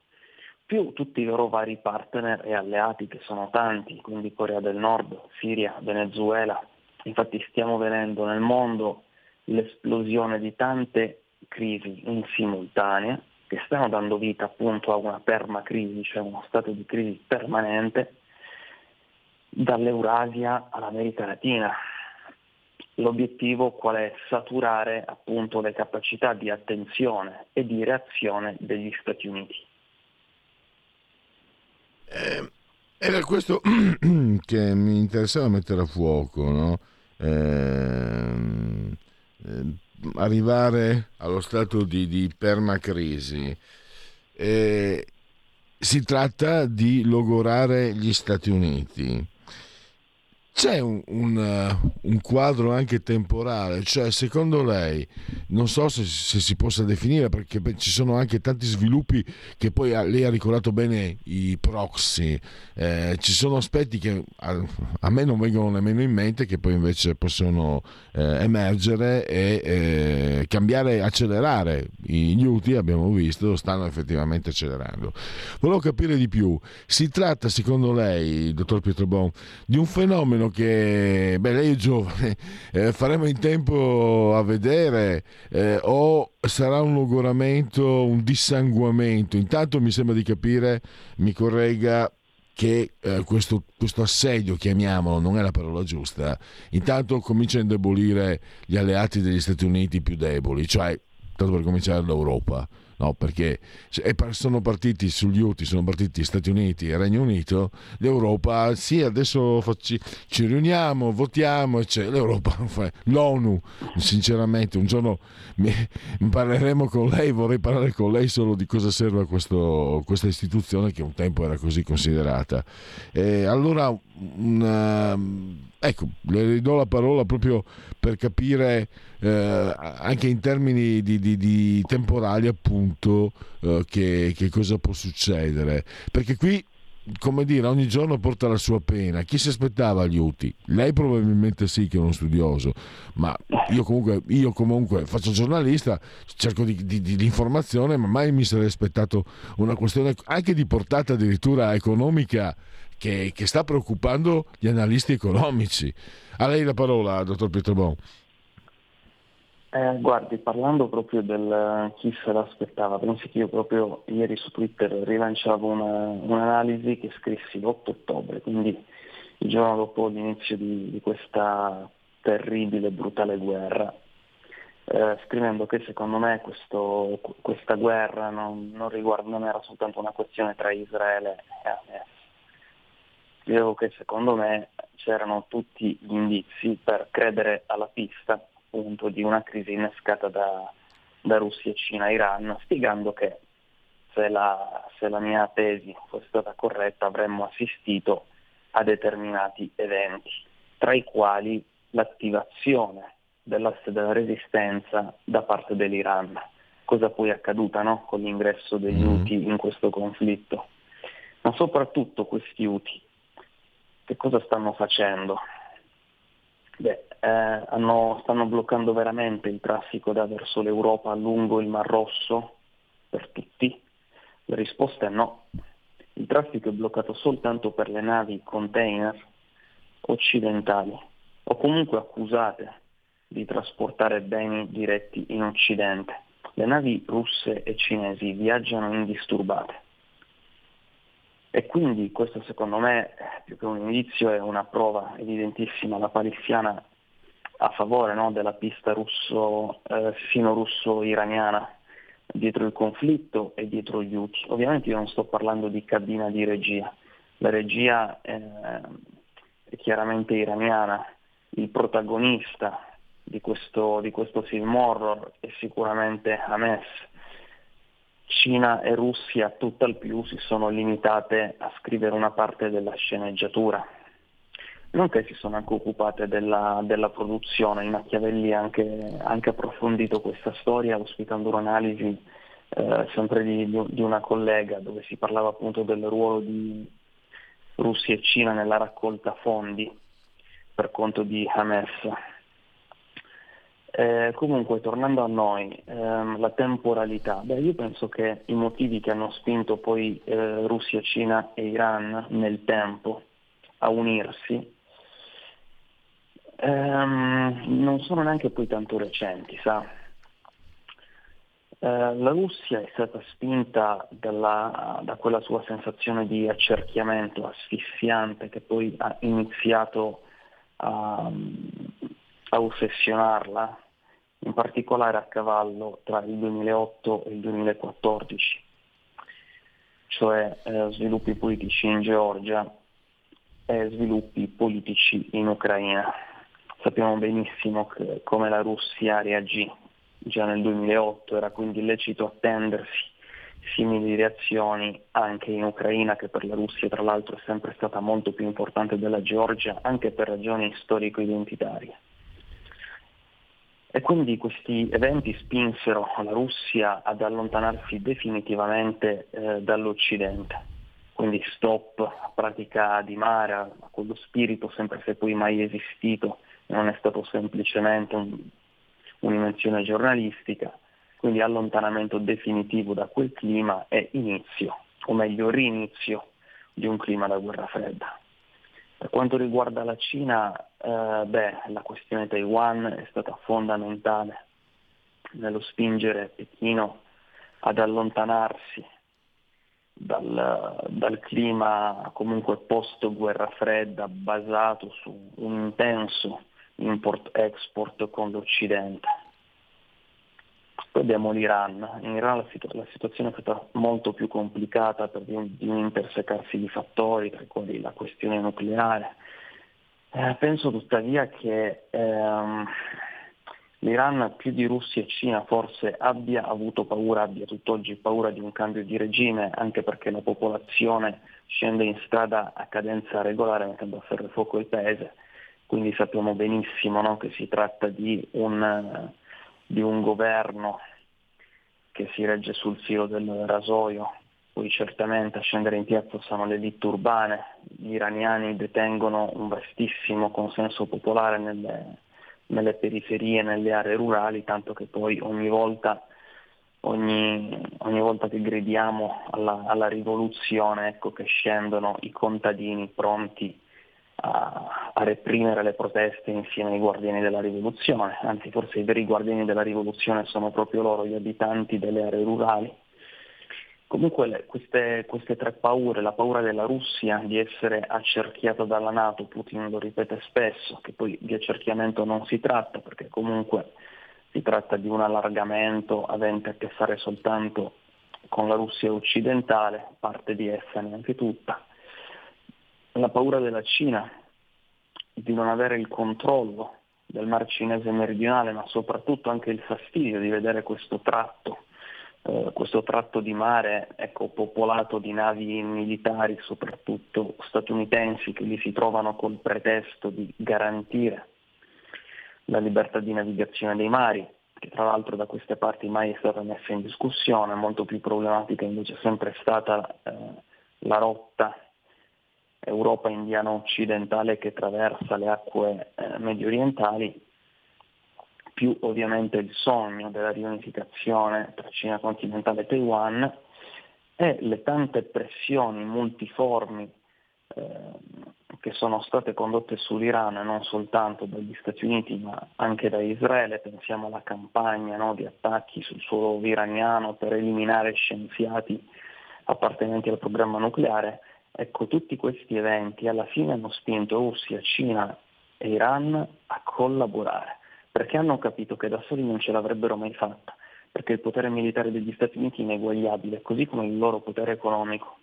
più tutti i loro vari partner e alleati che sono tanti, quindi Corea del Nord, Siria, Venezuela. Infatti stiamo vedendo nel mondo l'esplosione di tante crisi in simultanea che stanno dando vita appunto a una permacrisi, cioè uno stato di crisi permanente dall'Eurasia all'America Latina. L'obiettivo qual è? Saturare appunto le capacità di attenzione e di reazione degli Stati Uniti. Eh, era questo <clears throat> che mi interessava mettere a fuoco, no? eh, eh, arrivare allo stato di, di permacrisi. Eh, si tratta di logorare gli Stati Uniti. C'è un, un, un, quadro anche temporale, cioè secondo lei, non so se, se, si possa definire perché ci sono anche tanti sviluppi che poi ha, lei ha ricordato bene i proxy, eh, ci sono aspetti che a, a, me non vengono nemmeno in mente che poi invece possono eh, emergere e eh, cambiare, accelerare. I Newti abbiamo visto stanno effettivamente accelerando. Volevo capire di più, si tratta secondo lei, dottor Pietro Bon, di un fenomeno che, beh, lei è giovane, eh, faremo in tempo a vedere eh, o sarà un logoramento, un dissanguamento. Intanto mi sembra di capire, mi corregga, che eh, questo, questo, assedio, chiamiamolo, non è la parola giusta, intanto comincia a indebolire gli alleati degli Stati Uniti più deboli, cioè, tanto per cominciare, l'Europa no? perché sono partiti sugli UTI, sono partiti Stati Uniti e Regno Unito, l'Europa, sì, adesso facci, ci riuniamo, votiamo, eccetera. l'Europa, <laughs> l'ONU, sinceramente, un giorno mi, parleremo con lei, vorrei parlare con lei solo di cosa serve questo, questa istituzione che un tempo era così considerata. E allora, una, ecco, le ridò la parola proprio per capire eh, anche in termini di, di, di temporali appunto eh, che, che cosa può succedere perché qui come dire, ogni giorno porta la sua pena. Chi si aspettava gli UTI? Lei probabilmente sì che è uno studioso, ma io comunque, io comunque faccio giornalista, cerco di, di, di, informazione, ma mai mi sarei aspettato una questione anche di portata addirittura economica che, che sta preoccupando gli analisti economici. A lei la parola, dottor Pietro Bon. Eh, guardi, parlando proprio del chi se l'aspettava, pensi che io proprio ieri su Twitter rilanciavo una, un'analisi che scrissi l'8 ottobre, quindi il giorno dopo l'inizio di, di questa terribile, brutale guerra, eh, scrivendo che secondo me questo, questa guerra non, non, riguarda, non, era soltanto una questione tra Israele e Hamas. Scrivevo che secondo me c'erano tutti gli indizi per credere alla pista appunto di una crisi innescata da, da Russia, Cina Iran, spiegando che se la, se la mia tesi fosse stata corretta avremmo assistito a determinati eventi, tra i quali l'attivazione dell'asse della resistenza da parte dell'Iran, cosa poi è accaduta no? con l'ingresso degli mm. UTI in questo conflitto. Ma soprattutto questi UTI, che cosa stanno facendo? Beh, eh, hanno, stanno bloccando veramente il traffico da verso l'Europa lungo il Mar Rosso per tutti? La risposta è no. Il traffico è bloccato soltanto per le navi container occidentali o comunque accusate di trasportare beni diretti in Occidente. Le navi russe e cinesi viaggiano indisturbate. E quindi questo secondo me, più che un indizio, è una prova evidentissima, la palissiana a favore no, della pista russo, eh, sino-russo-iraniana dietro il conflitto e dietro gli Houthi. Ovviamente io non sto parlando di cabina di regia, la regia è, è chiaramente iraniana, il protagonista di questo, di questo film horror è sicuramente Hamas. Cina e Russia tutt'al più si sono limitate a scrivere una parte della sceneggiatura, nonché si sono anche occupate della, della produzione. Il Machiavelli ha anche, anche, approfondito questa storia ospitando un'analisi eh, sempre di, di, una collega dove si parlava appunto del ruolo di Russia e Cina nella raccolta fondi per conto di Hamas. Eh, comunque, tornando a noi, ehm, la temporalità, beh, io penso che i motivi che hanno spinto poi eh, Russia, Cina e Iran nel tempo a unirsi ehm, non sono neanche poi tanto recenti, sa? Eh, la Russia è stata spinta dalla, da quella sua sensazione di accerchiamento asfissiante che poi ha iniziato a, a ossessionarla, in particolare a cavallo tra il 2008 e il 2014, cioè eh, sviluppi politici in Georgia e sviluppi politici in Ucraina. Sappiamo benissimo che, come la Russia reagì già nel 2008, era quindi lecito attendersi simili reazioni anche in Ucraina, che per la Russia tra l'altro è sempre stata molto più importante della Georgia, anche per ragioni storico-identitarie. E quindi questi eventi spinsero la Russia ad allontanarsi definitivamente eh, dall'Occidente. Quindi stop a pratica di mare, a quello spirito sempre se poi mai esistito, non è stato semplicemente un, un'invenzione giornalistica, quindi allontanamento definitivo da quel clima e inizio, o meglio rinizio, di un clima da guerra fredda. Per quanto riguarda la Cina, eh, beh, la questione Taiwan è stata fondamentale nello spingere Pechino ad allontanarsi dal, dal clima comunque post guerra fredda basato su un intenso import-export con l'Occidente. Poi abbiamo l'Iran. In Iran la, situ- la, situazione è stata molto più complicata per di di un intersecarsi di fattori, tra cui la questione nucleare. Eh, penso tuttavia che ehm, l'Iran più di Russia e Cina forse abbia avuto paura, abbia tutt'oggi paura di un cambio di regime, anche perché la popolazione scende in strada a cadenza regolare mettendo a ferro e fuoco il paese, quindi sappiamo benissimo no, che si tratta di un di un governo che si regge sul filo del rasoio, poi certamente a scendere in piazza sono le elite urbane, gli iraniani detengono un vastissimo consenso popolare nelle, nelle periferie, nelle aree rurali, tanto che poi ogni volta, ogni, ogni volta che gridiamo alla, alla rivoluzione ecco che scendono i contadini pronti a, a, reprimere le proteste insieme ai guardiani della rivoluzione, anzi forse i veri guardiani della rivoluzione sono proprio loro, gli abitanti delle aree rurali. Comunque le, queste, queste, tre paure, la paura della Russia di essere accerchiata dalla Nato, Putin lo ripete spesso, che poi di accerchiamento non si tratta perché comunque si tratta di un allargamento avente a che fare soltanto con la Russia occidentale, parte di essa neanche tutta, la paura della Cina di non avere il controllo del Mar Cinese meridionale, ma soprattutto anche il fastidio di vedere questo tratto, eh, questo tratto di mare ecco, popolato di navi militari, soprattutto statunitensi, che lì si trovano col pretesto di garantire la libertà di navigazione dei mari, che tra l'altro da queste parti mai è stata messa in discussione, molto più problematica invece è sempre stata eh, la rotta Europa indiano occidentale che attraversa le acque eh, medio orientali, più ovviamente il sogno della riunificazione tra Cina continentale e Taiwan e le tante pressioni multiformi eh, che sono state condotte sull'Iran non soltanto dagli Stati Uniti ma anche da Israele, pensiamo alla campagna no, di attacchi sul suolo iraniano per eliminare scienziati appartenenti al programma nucleare, ecco tutti questi eventi alla fine hanno spinto Russia, Cina e Iran a collaborare, perché hanno capito che da soli non ce l'avrebbero mai fatta, perché il potere militare degli Stati Uniti è ineguagliabile, così come il loro potere economico.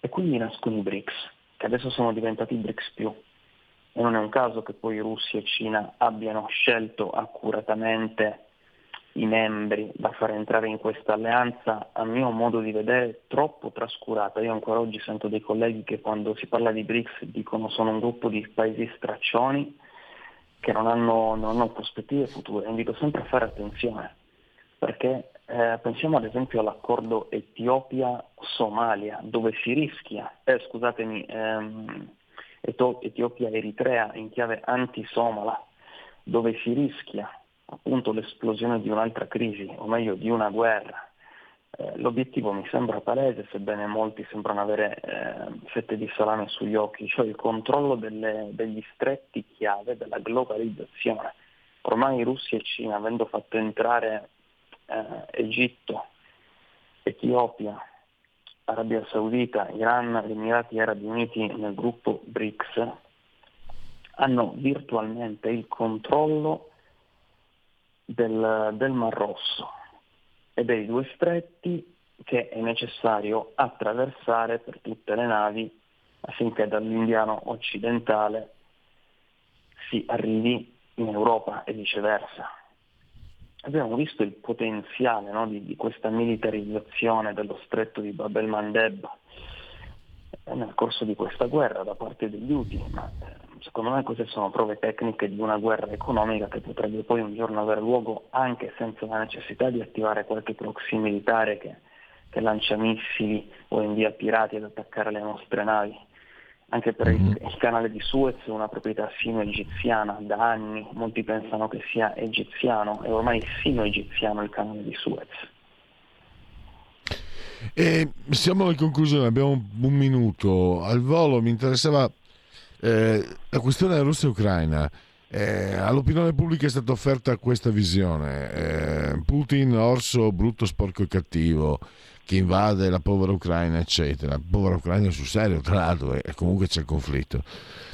E quindi nascono i BRICS, che adesso sono diventati BRICS più. E non è un caso che poi Russia e Cina abbiano scelto accuratamente i membri da far entrare in questa alleanza, a mio modo di vedere, troppo trascurata. Io ancora oggi sento dei colleghi che quando si parla di BRICS dicono sono un gruppo di paesi straccioni che non hanno, non hanno prospettive future. Invito sempre a fare attenzione, perché eh, pensiamo ad esempio all'accordo Etiopia-Somalia, dove si rischia, eh, scusatemi, ehm, Etiopia-Eritrea in chiave anti-somala, dove si rischia appunto l'esplosione di un'altra crisi, o meglio di una guerra. Eh, l'obiettivo mi sembra palese, sebbene molti sembrano avere eh, fette di salame sugli occhi, cioè il controllo delle, degli stretti chiave della globalizzazione. Ormai Russia e Cina, avendo fatto entrare eh, Egitto, Etiopia, Arabia Saudita, Iran, Emirati Arabi Uniti nel gruppo BRICS, hanno virtualmente il controllo del, del Mar Rosso. E dei due stretti che è necessario attraversare per tutte le navi affinché dall'Indiano occidentale si arrivi in Europa e viceversa. Abbiamo visto il potenziale no, di, di, questa militarizzazione dello stretto di Bab el Mandeb nel corso di questa guerra da parte degli UTI, ma eh, secondo me queste sono prove tecniche di una guerra economica che potrebbe poi un giorno avere luogo anche senza la necessità di attivare qualche proxy militare che, che lancia missili o invia pirati ad attaccare le nostre navi anche per mm-hmm. il, il, canale di Suez è una proprietà sino-egiziana da anni, molti pensano che sia egiziano, è ormai sino-egiziano il canale di Suez. E siamo in conclusione, abbiamo un minuto. Al volo mi interessava eh, la questione della Russia-Ucraina. Eh, all'opinione pubblica è stata offerta questa visione. Eh, Putin, orso brutto, sporco e cattivo che invade la povera Ucraina, eccetera. Povera Ucraina sul serio, tra l'altro, e comunque c'è il conflitto.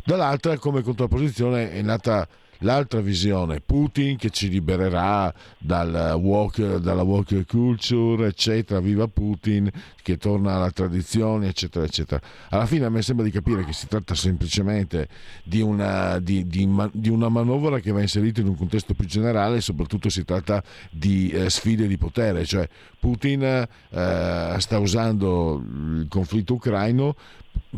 Dall'altra, come contrapposizione, è nata l'altra visione, Putin che ci libererà dal walk, dalla walk culture, eccetera, viva Putin, che torna alla tradizione, eccetera, eccetera. Alla fine a me sembra di capire che si tratta semplicemente di una, di, di, di una manovra che va inserita in un contesto più generale e soprattutto si tratta di eh, sfide di potere, cioè Putin eh, sta usando il conflitto ucraino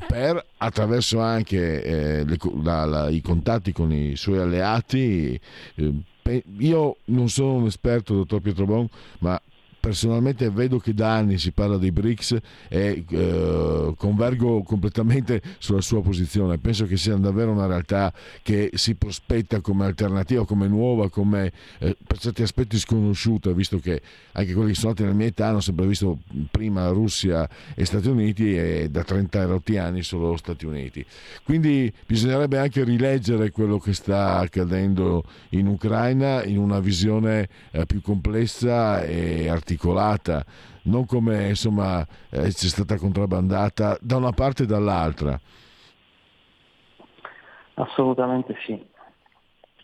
per attraverso anche eh, le, la, la, i contatti con i suoi alleati. Eh, io non sono un esperto, dottor Pietro Bon, ma personalmente vedo che da anni si parla dei BRICS e eh, convergo completamente sulla sua posizione. Penso che sia davvero una realtà che si prospetta come alternativa, come nuova, come eh, per certi aspetti sconosciuta, visto che anche quelli che sono nati nella mia età hanno sempre visto prima Russia e Stati Uniti e da 30 rotti anni solo Stati Uniti. Quindi bisognerebbe anche rileggere quello che sta accadendo in Ucraina in una visione eh, più complessa e articolata articolata, non come insomma eh, c'è stata contrabbandata da una parte e dall'altra. Assolutamente sì.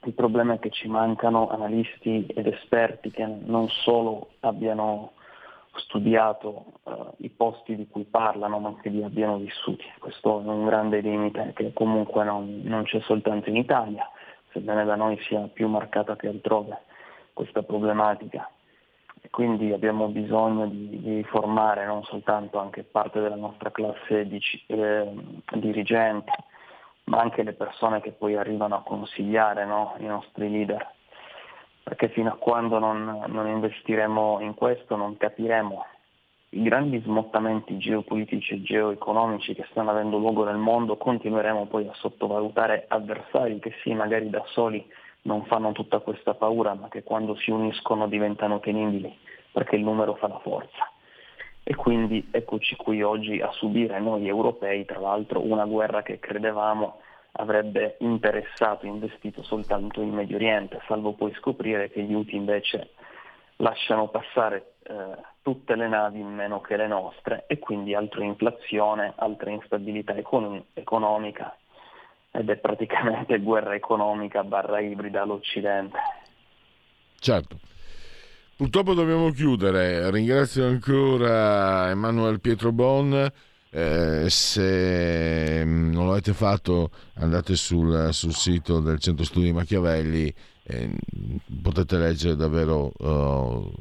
Il problema è che ci mancano analisti ed esperti che non solo abbiano studiato uh, i posti di cui parlano, ma che li abbiano vissuti. Questo è un grande limite che comunque non, non c'è soltanto in Italia, sebbene da noi sia più marcata che altrove questa problematica quindi abbiamo bisogno di, di, formare non soltanto anche parte della nostra classe di, eh, dirigente, ma anche le persone che poi arrivano a consigliare no, i nostri leader, perché fino a quando non, non investiremo in questo non capiremo i grandi smottamenti geopolitici e geoeconomici che stanno avendo luogo nel mondo, continueremo poi a sottovalutare avversari che sì, magari da soli non fanno tutta questa paura, ma che quando si uniscono diventano tenibili, perché il numero fa la forza. E quindi eccoci qui oggi a subire noi europei, tra l'altro, una guerra che credevamo avrebbe interessato, investito soltanto in Medio Oriente, salvo poi scoprire che gli UTI invece lasciano passare eh, tutte le navi meno che le nostre e quindi altra inflazione, altra instabilità econ- economica ed è praticamente <laughs> guerra economica barra ibrida all'Occidente. Certo. Purtroppo dobbiamo chiudere. Ringrazio ancora Emanuele Pietro Bon. Eh, se non l'avete fatto andate sul, sul sito del Centro Studi Machiavelli eh, potete leggere davvero uh,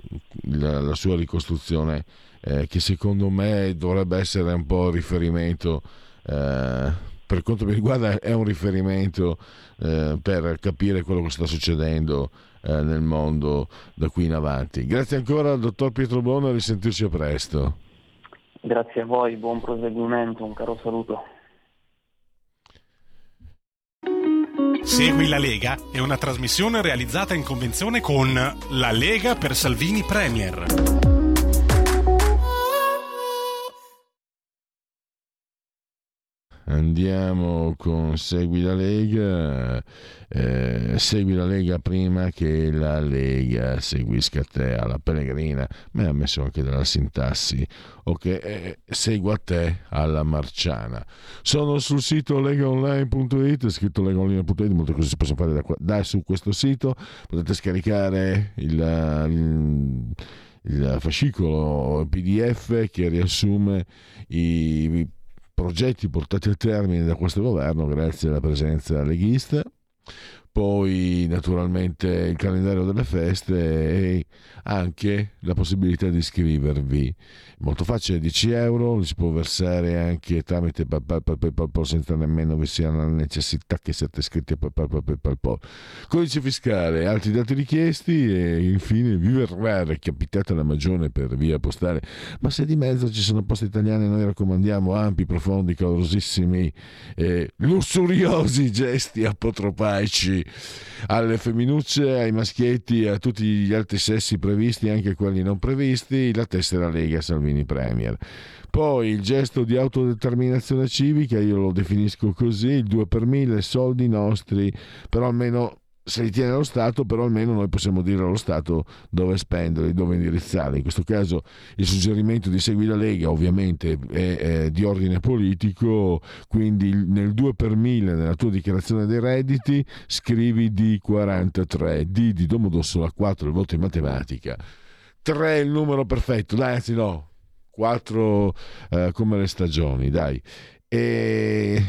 la, la, sua ricostruzione eh, che secondo me dovrebbe essere un po' riferimento eh, per quanto mi riguarda è un riferimento eh, per capire quello che sta succedendo eh, nel mondo da qui in avanti. Grazie ancora al dottor Pietro Bono e risentirci a presto. Grazie a voi, buon proseguimento, un caro saluto. Segui la Lega è una trasmissione realizzata in convenzione con La Lega per Salvini Premier. Andiamo con Segui la Lega. Eh, segui la Lega prima che la Lega seguisca te alla Pellegrina. Ma ha messo anche della sintassi. O che eh, segua te alla Marciana. Sono sul sito legaonline.it, scritto legaonline.it, molte cose si possono fare da, da su questo sito. Potete scaricare il, il il fascicolo PDF che riassume i progetti portati a termine da questo governo grazie alla presenza leghista poi naturalmente il calendario delle feste e anche la possibilità di iscrivervi. Molto facile, 10 euro, li si può versare anche tramite PayPal, PayPal senza nemmeno vi sia la necessità che siate iscritti a PayPal, PayPal, Codice fiscale, altri dati richiesti e infine vi verrà recapitata la magione per via postale. Ma se di mezzo ci sono posti italiani noi raccomandiamo ampi, profondi, calorosissimi e lussuriosi gesti apotropaici alle femminucce, ai maschietti, a tutti gli altri sessi previsti, anche quelli non previsti, la tessera Lega Salvini Premier. Poi il gesto di autodeterminazione civica, io lo definisco così, il 2 per 1000, soldi nostri, però almeno se li tiene lo Stato, però almeno noi possiamo dire allo Stato dove spenderli, dove indirizzarli. In questo caso il suggerimento di Segui la Lega ovviamente è, è di ordine politico, quindi nel 2 per 1000 nella tua dichiarazione dei redditi scrivi D43, D di Domodossola 4 il voto in matematica, 3 è il numero perfetto, dai anzi no, 4 eh, come le stagioni, dai. E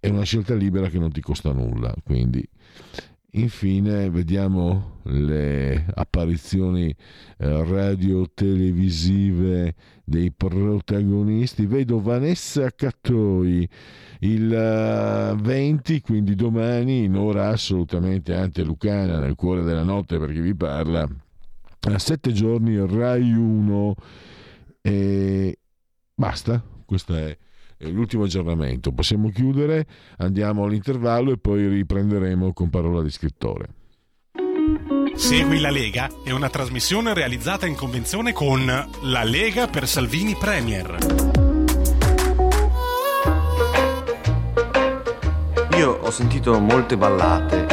è una scelta libera che non ti costa nulla, quindi Infine vediamo le apparizioni eh, radio-televisive dei protagonisti. Vedo Vanessa Cattoi il 20, eh, quindi domani, in ora assolutamente antelucana, nel cuore della notte perché vi parla, a sette giorni Rai 1 e basta, questa è l'ultimo aggiornamento. Possiamo chiudere, andiamo all'intervallo e poi riprenderemo con parola di scrittore. Segui la Lega è una trasmissione realizzata in convenzione con La Lega per Salvini Premier. Io ho sentito molte ballate,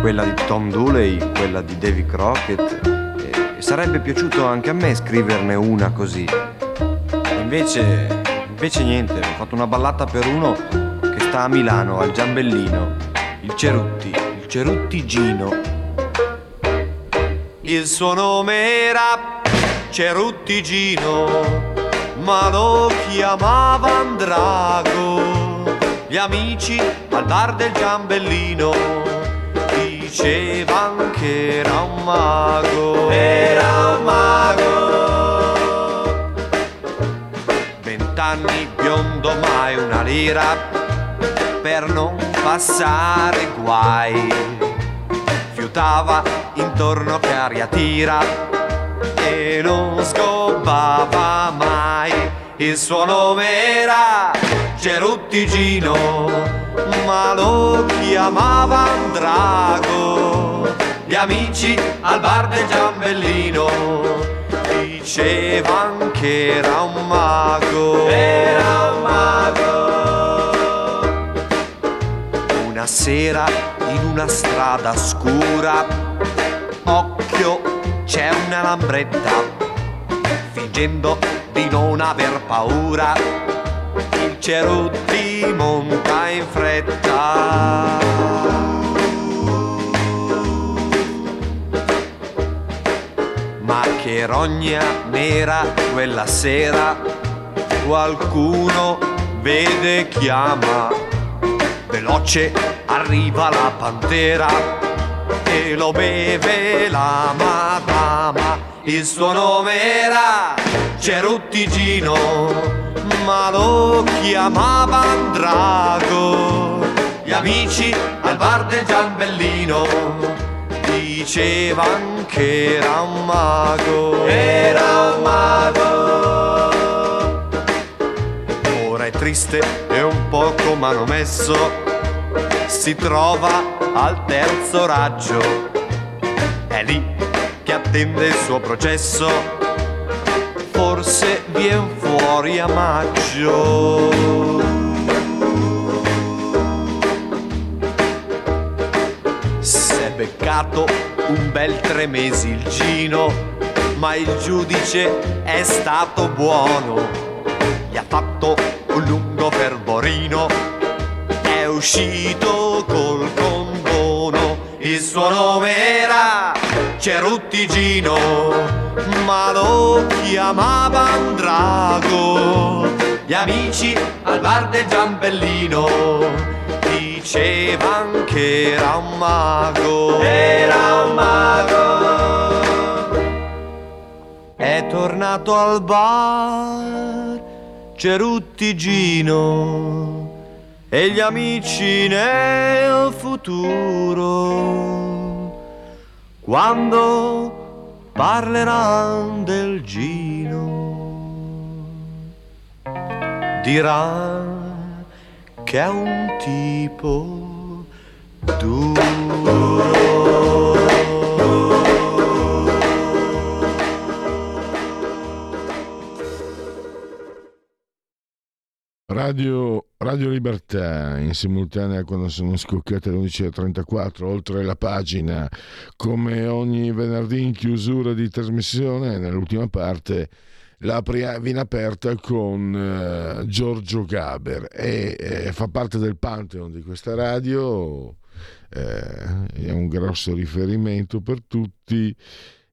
quella di Tom Dooley, quella di Davy Crockett, e sarebbe piaciuto anche a me scriverne una così. Invece Invece niente, ho fatto una ballata per uno che sta a Milano, al Giambellino, il Cerutti, il Cerutti Gino. Il suo nome era Cerutti Gino, ma lo chiamavano Drago. Gli amici al bar del Giambellino dicevano che era un mago. Era un mago biondo mai una lira per non passare guai. Fiutava intorno che aria tira e non scopava mai. Il suo nome era Ceruttigino, ma lo chiamavano Drago. Gli amici al bar del Giambellino dicevano che era un mago. Era un mago. Una sera in una strada scura, occhio, c'è una lambretta, fingendo di non aver paura, il Cerutti monta in fretta. Ma che rogna nera quella sera, qualcuno vede chiama, veloce arriva la pantera e lo beve la madama. Il suo nome era Ceruttigino, ma lo chiamavano Drago. Gli amici al bar del Giambellino dicevano che era un mago. Era un mago. Ora è triste e un poco manomesso si trova al terzo raggio. È lì che attende il suo processo, forse vien fuori a maggio. Beccato un bel tre mesi il Gino, ma il giudice è stato buono. Gli ha fatto un lungo fervorino, è uscito col condono. Il suo nome era Ceruttigino, ma lo chiamavano Drago. Gli amici al bar del Giambellino dicevano che era un mago. Era un mago. È tornato al bar Ceruttigino e gli amici nel futuro quando parleranno del Gino diranno che è un tipo duro. Radio, Radio Libertà in simultanea quando sono scoccate le 11.34 oltre la pagina come ogni venerdì in chiusura di trasmissione nell'ultima parte la viene aperta con uh, Giorgio Gaber e eh, fa parte del Pantheon di questa radio eh, è un grosso riferimento per tutti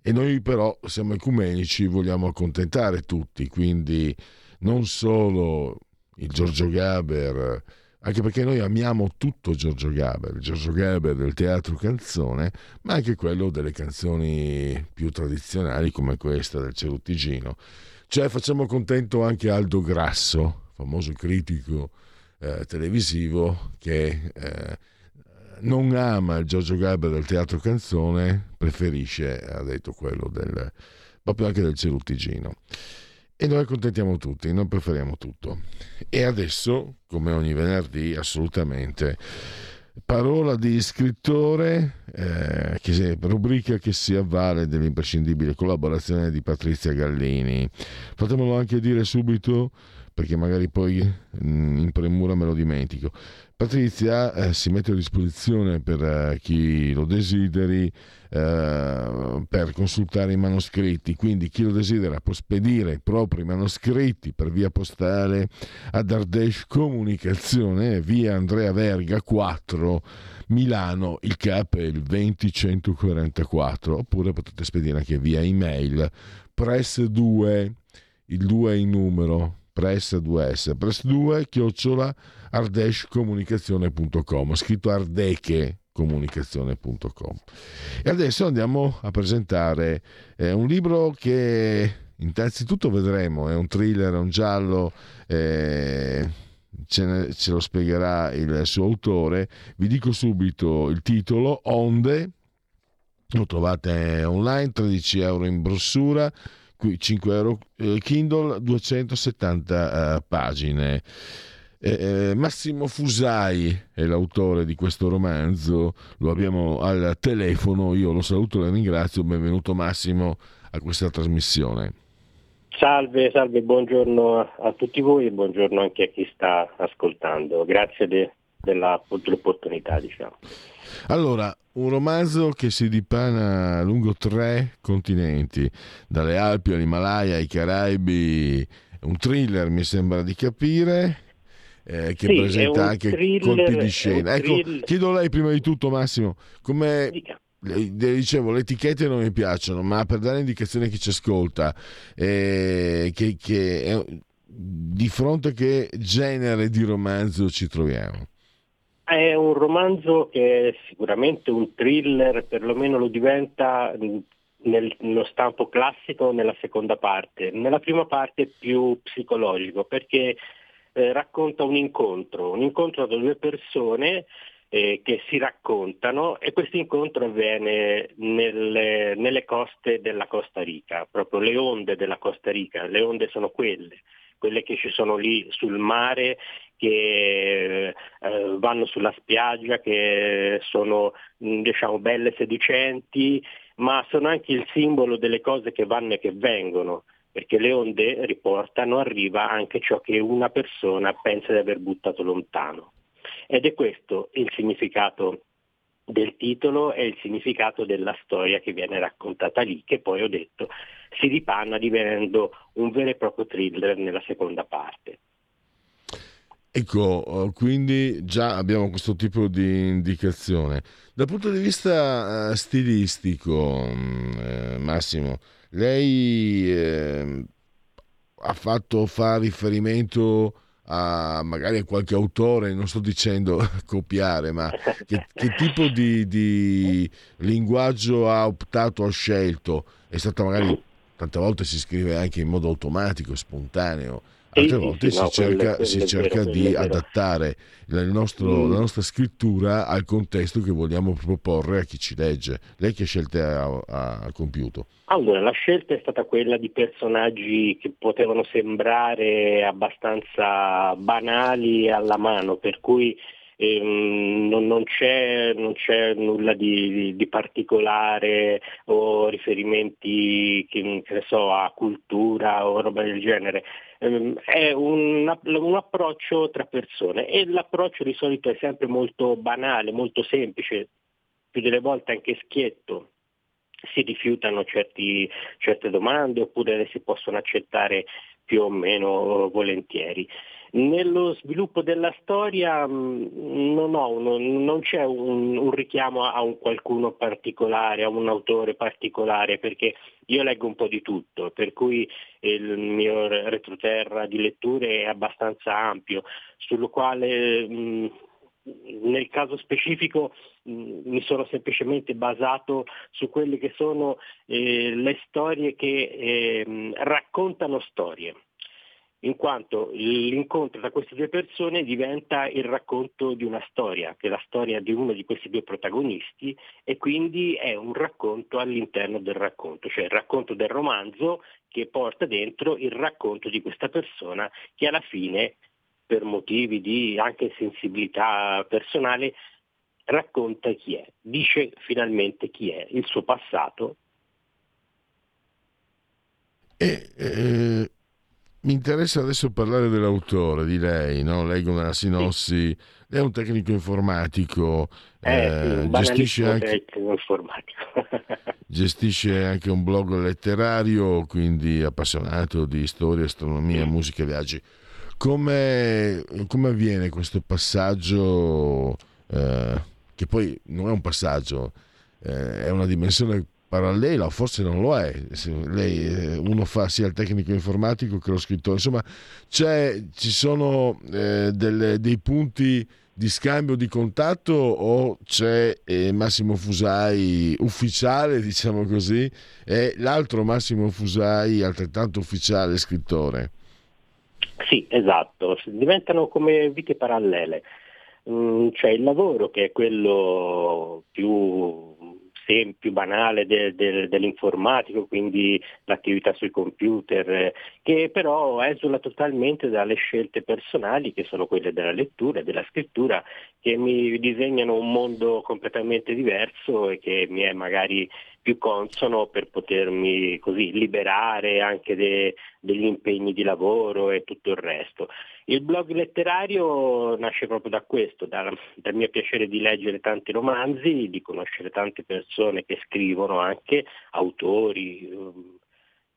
e noi però siamo ecumenici vogliamo accontentare tutti quindi non solo il Giorgio Gaber, anche perché noi amiamo tutto Giorgio Gaber, Giorgio Gaber del teatro canzone, ma anche quello delle canzoni più tradizionali come questa del Ceruttigino. Cioè facciamo contento anche Aldo Grasso, famoso critico eh, televisivo che eh, non ama il Giorgio Gaber del teatro canzone, preferisce, ha detto quello del, proprio anche del Ceruttigino. E noi accontentiamo tutti, noi preferiamo tutto. E adesso, come ogni venerdì, assolutamente, parola di scrittore, eh, che, rubrica che si avvale dell'imprescindibile collaborazione di Patrizia Gallini. Fatemelo anche dire subito, perché magari poi in premura me lo dimentico. Patrizia eh, si mette a disposizione per eh, chi lo desideri eh, per consultare i manoscritti, quindi chi lo desidera può spedire i propri manoscritti per via postale ad Ardesh Comunicazione, via Andrea Verga 4, Milano, il CAP è il 20144, oppure potete spedire anche via email press 2, il 2 è in numero, press 2s, press 2 chiocciola ardeshcomunicazione.com, scritto ardeche comunicazione.com. E adesso andiamo a presentare eh, un libro che innanzitutto vedremo, è un thriller, è un giallo, eh, ce, ne, ce, lo spiegherà il suo autore. Vi dico subito il titolo, Onde, lo trovate online, 13 euro in brossura, 5 euro, eh, Kindle 270 eh, pagine. Eh, Massimo Fusai è l'autore di questo romanzo, lo abbiamo al telefono, io lo saluto e lo ringrazio, benvenuto Massimo a questa trasmissione. Salve, salve, buongiorno a tutti voi e buongiorno anche a chi sta ascoltando. Grazie de, della, dell'opportunità. Diciamo. Allora, un romanzo che si dipana lungo tre continenti, dalle Alpi all'Himalaya ai Caraibi, un thriller mi sembra di capire, eh, che Sì, presenta anche thriller- colpi di scena. Ecco, thriller- chiedo a lei prima di tutto Massimo, come le- dicevo, le etichette non mi piacciono, ma per dare indicazione a chi ci ascolta, eh, che, che è- di fronte a che genere di romanzo ci troviamo? È un romanzo che è sicuramente un thriller, perlomeno lo diventa nel- nello stampo classico nella seconda parte. Nella prima parte più psicologico perché eh, racconta un incontro, un incontro tra due persone eh, che si raccontano e questo incontro avviene nelle, nelle coste della Costa Rica, proprio le onde della Costa Rica, le onde sono quelle, quelle che ci sono lì sul mare che eh, vanno sulla spiaggia, che sono mh, diciamo belle sedicenti, ma sono anche il simbolo delle cose che vanno e che vengono, perché le onde riportano, arriva anche ciò che una persona pensa di aver buttato lontano. Ed è questo il significato del titolo e il significato della storia che viene raccontata lì, che poi ho detto si dipanna divenendo un vero e proprio thriller nella seconda parte. Ecco, eh, quindi già abbiamo questo tipo di indicazione. Dal punto di vista eh, stilistico, mm, eh, Massimo, lei eh, ha fatto fa riferimento a magari a qualche autore, non sto dicendo <laughs> copiare, ma che, che tipo di, di linguaggio ha optato, ha scelto? È stata magari, tante volte si scrive anche in modo automatico, spontaneo, altre sì, volte sì, si no, cerca, quello si cerca vero, di adattare nostro- Mm. la nostra scrittura al contesto che vogliamo proporre a chi ci legge. Lei che scelte ha, ha compiuto? Allora, la scelta è stata quella di personaggi che potevano sembrare abbastanza banali alla mano, per cui ehm, non, non c'è, non c'è nulla di, di- di particolare o riferimenti che, che ne so, a cultura o roba del genere. Ehm, è un, un approccio tra persone e l'approccio di solito è sempre molto banale, molto semplice, più delle volte anche schietto si rifiutano certi- certe domande oppure le si possono accettare più o meno volentieri. Nello sviluppo della storia mh, non, ho uno- non c'è un, un richiamo a un qualcuno particolare, a un autore particolare, perché io leggo un po' di tutto, per cui il mio retroterra di letture è abbastanza ampio, sul quale mh, nel caso specifico mh, mi sono semplicemente basato su quelle che sono eh, le storie che ehm, raccontano storie, in quanto l'incontro tra queste due persone diventa il racconto di una storia, che è la storia di uno di questi due protagonisti e quindi è un racconto all'interno del racconto, cioè il racconto del romanzo che porta dentro il racconto di questa persona che alla fine per motivi di anche sensibilità personale, racconta chi è, dice finalmente chi è, il suo passato. E, eh, mi interessa adesso parlare dell'autore, di lei, no? leggo una sinossi, lei è un tecnico informatico, eh, un gestisce, anche, tecnico informatico. <laughs> gestisce anche un blog letterario, quindi appassionato di storia, astronomia, musica e viaggi. Come, come avviene questo passaggio, eh, che poi non è un passaggio, eh, è una dimensione parallela, o forse non lo è. Lei, eh, uno fa sia il tecnico informatico che lo scrittore, insomma, ci sono eh, delle- dei punti di scambio di contatto o c'è eh, Massimo Fusai ufficiale, diciamo così, e l'altro Massimo Fusai altrettanto ufficiale scrittore? Sì, esatto, diventano come vite parallele. Mm, C'è il lavoro che è quello più sem- più banale de- de- dell'informatico, quindi l'attività sui computer, che però esula totalmente dalle scelte personali che sono quelle della lettura e della scrittura, che mi disegnano un mondo completamente diverso e che mi è magari più consono per potermi così liberare anche de- degli impegni di lavoro e tutto il resto. Il blog letterario nasce proprio da questo, da, dal mio piacere di leggere tanti romanzi, di conoscere tante persone che scrivono anche, autori,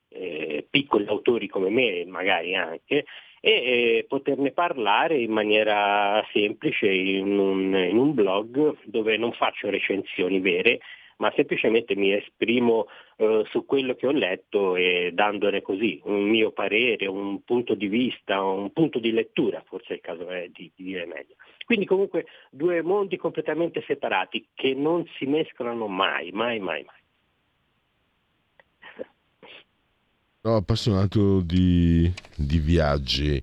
eh, piccoli autori come me magari anche, e eh, poterne parlare in maniera semplice in un, in un blog dove non faccio recensioni vere, ma semplicemente mi esprimo eh, su quello che ho letto e dandone così un mio parere, un punto di vista, un punto di lettura, forse è il caso è di, di dire meglio. Quindi comunque due mondi completamente separati che non si mescolano mai, mai, mai, mai. No, appassionato di, di viaggi.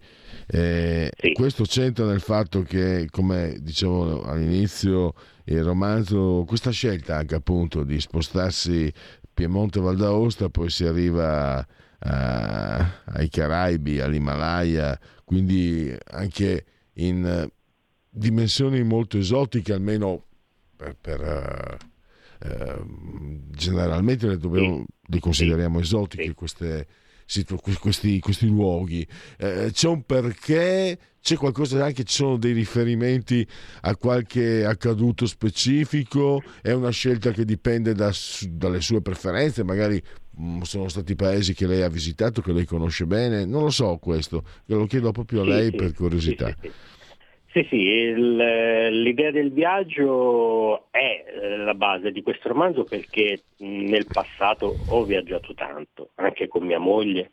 Eh, sì. Questo c'entra nel fatto che, come dicevo all'inizio, il romanzo, questa scelta anche appunto di spostarsi Piemonte Val d'Aosta, poi si arriva a, ai Caraibi, all'Himalaya, quindi anche in dimensioni molto esotiche, almeno per, per uh, generalmente le, dobbiamo, le consideriamo esotiche queste, questi, questi, luoghi. Eh, c'è un perché, c'è qualcosa anche, ci sono dei riferimenti a qualche accaduto specifico, è una scelta che dipende da, dalle sue preferenze, magari mm, sono stati paesi che lei ha visitato, che lei conosce bene, non lo so questo, lo chiedo proprio a lei per curiosità. Sì, sì, sì, sì, il, l'idea del viaggio è eh, la base di questo romanzo perché nel passato ho viaggiato tanto, anche con mia moglie,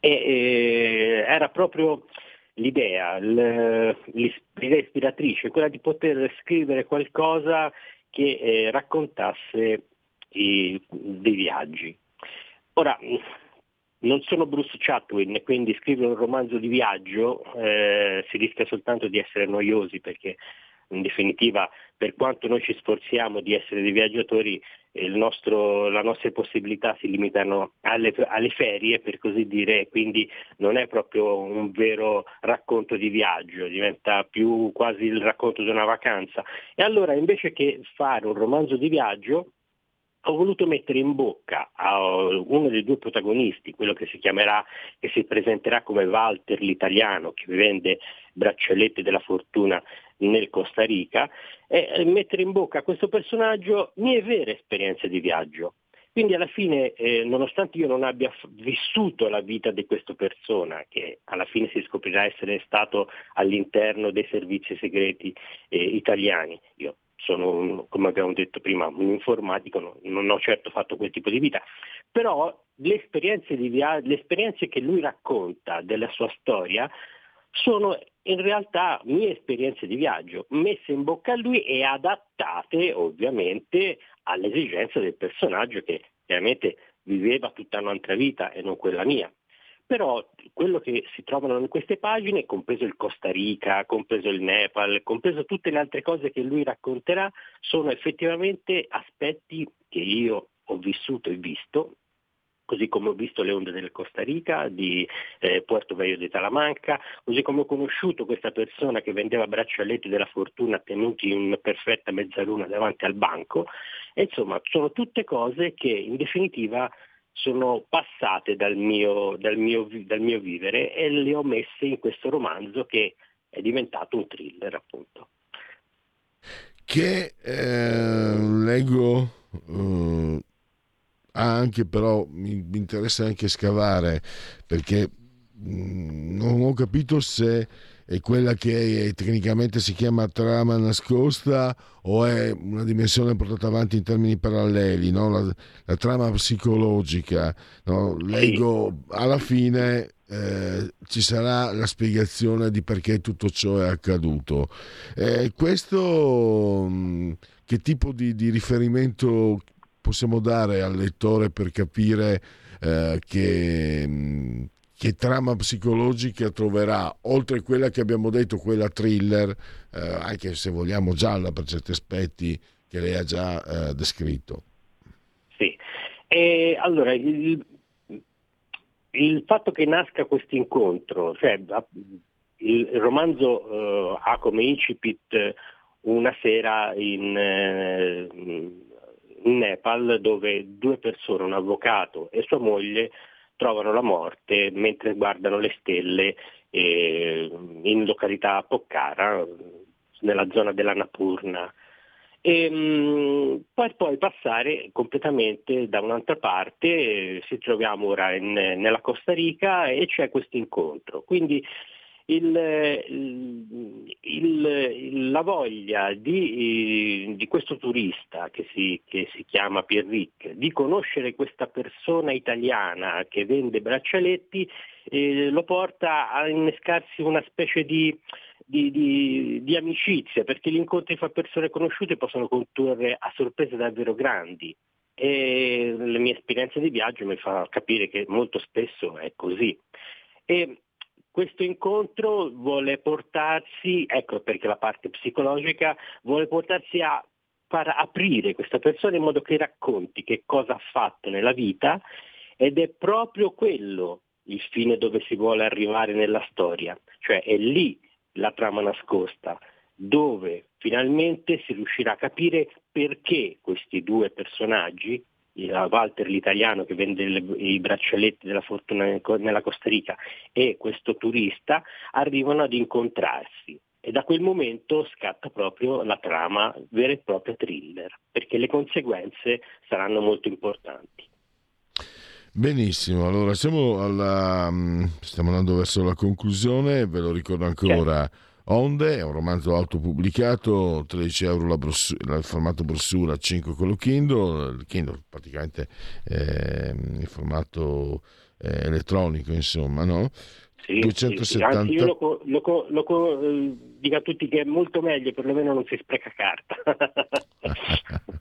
e, e era proprio l'idea, l'idea ispiratrice, quella di poter scrivere qualcosa che eh, raccontasse i, dei viaggi. Ora, non sono Bruce Chatwin, quindi scrivere un romanzo di viaggio eh, si rischia soltanto di essere noiosi perché in definitiva per quanto noi ci sforziamo di essere dei viaggiatori nostro, le nostre possibilità si limitano alle, alle, ferie per così dire, quindi non è proprio un vero racconto di viaggio, diventa più quasi il racconto di una vacanza. E allora invece che fare un romanzo di viaggio ho voluto mettere in bocca a uno dei due protagonisti, quello che si chiamerà, che si presenterà come Walter l'italiano, che vende braccialetti della fortuna nel Costa Rica, e mettere in bocca a questo personaggio mie vere esperienze di viaggio. Quindi alla fine, eh, nonostante io non abbia vissuto la vita di questa persona, che alla fine si scoprirà essere stato all'interno dei servizi segreti eh, italiani, io sono, come abbiamo detto prima, un informatico, non, ho certo fatto quel tipo di vita, però le esperienze, via- le esperienze che lui racconta della sua storia sono in realtà mie esperienze di viaggio, messe in bocca a lui e adattate ovviamente alle esigenze del personaggio che chiaramente viveva tutta un'altra vita e non quella mia. Però quello che si trovano in queste pagine, compreso il Costa Rica, compreso il Nepal, compreso tutte le altre cose che lui racconterà, sono effettivamente aspetti che io ho vissuto e visto, così come ho visto le onde del Costa Rica, di eh, Puerto Velho di Talamanca, così come ho conosciuto questa persona che vendeva braccialetti della fortuna tenuti in perfetta mezzaluna davanti al banco. E, insomma, sono tutte cose che in definitiva sono passate dal mio, dal, mio, dal mio, vivere e le ho messe in questo romanzo che è diventato un thriller appunto. Che eh, leggo eh, anche però mi, mi, interessa anche scavare perché mh, mm, non ho capito se è quella che tecnicamente si chiama trama nascosta o è una dimensione portata avanti in termini paralleli, no? la, la, trama psicologica. No? Leggo alla fine eh, ci sarà la spiegazione di perché tutto ciò è accaduto. Eh, questo mh, che tipo di, di, riferimento possiamo dare al lettore per capire eh, che, mh, che trama psicologica troverà, oltre quella che abbiamo detto, quella thriller, eh, anche se vogliamo gialla per certi aspetti, che lei ha già eh, descritto. Sì, e allora il, il fatto che nasca questo incontro, cioè il romanzo uh, ha come incipit una sera in, eh, in, Nepal dove due persone, un avvocato e sua moglie, trovano la morte mentre guardano le stelle eh, in località Pokhara, nella zona della Napurna. E, mh, mm, per poi passare completamente da un'altra parte, eh, ci troviamo ora in, nella Costa Rica e c'è questo incontro. Quindi il, il, la voglia di, di questo turista che si, che si, chiama Pierric di conoscere questa persona italiana che vende braccialetti eh, lo porta a innescarsi una specie di, di, di, di, amicizia, perché gli incontri fra persone conosciute possono condurre a sorprese davvero grandi. E le mie esperienze di viaggio mi fanno capire che molto spesso è così. E questo incontro vuole portarsi, ecco perché la parte psicologica, vuole portarsi a far aprire questa persona in modo che racconti che cosa ha fatto nella vita ed è proprio quello il fine dove si vuole arrivare nella storia, cioè è lì la trama nascosta, dove finalmente si riuscirà a capire perché questi due personaggi, Walter l'italiano che vende i braccialetti della fortuna nella Costa Rica e questo turista arrivano ad incontrarsi e da quel momento scatta proprio la trama vera e propria thriller perché le conseguenze saranno molto importanti. Benissimo, allora siamo alla, mm, stiamo andando verso la conclusione, ve lo ricordo ancora. Certo Onde, è un romanzo autopubblicato, 13 euro la bross- il formato brossura, 5 quello Kindle, il Kindle praticamente eh, in formato eh, elettronico, insomma, no? Sì, 270... sì, anzi io lo, lo, lo, eh, dico a tutti che è molto meglio, perlomeno non si spreca carta. <laughs>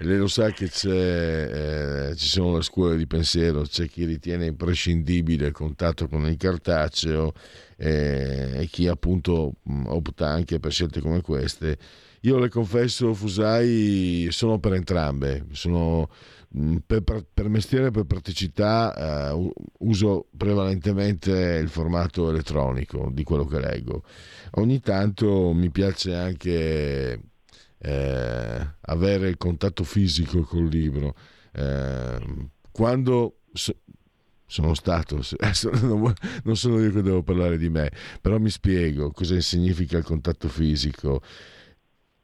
Lei lo sa che eh, ci sono le scuole di pensiero, c'è chi ritiene imprescindibile il contatto con il cartaceo eh, e chi appunto opta anche per scelte come queste. Io le confesso, Fusai, sono per entrambe, sono per, per, mestiere e per praticità uh, uso prevalentemente il formato elettronico di quello che leggo. Ogni tanto mi piace anche eh, avere il contatto fisico col libro. Eh, quando sono stato, <laughs> non sono io che devo parlare di me, però mi spiego cosa significa il contatto fisico.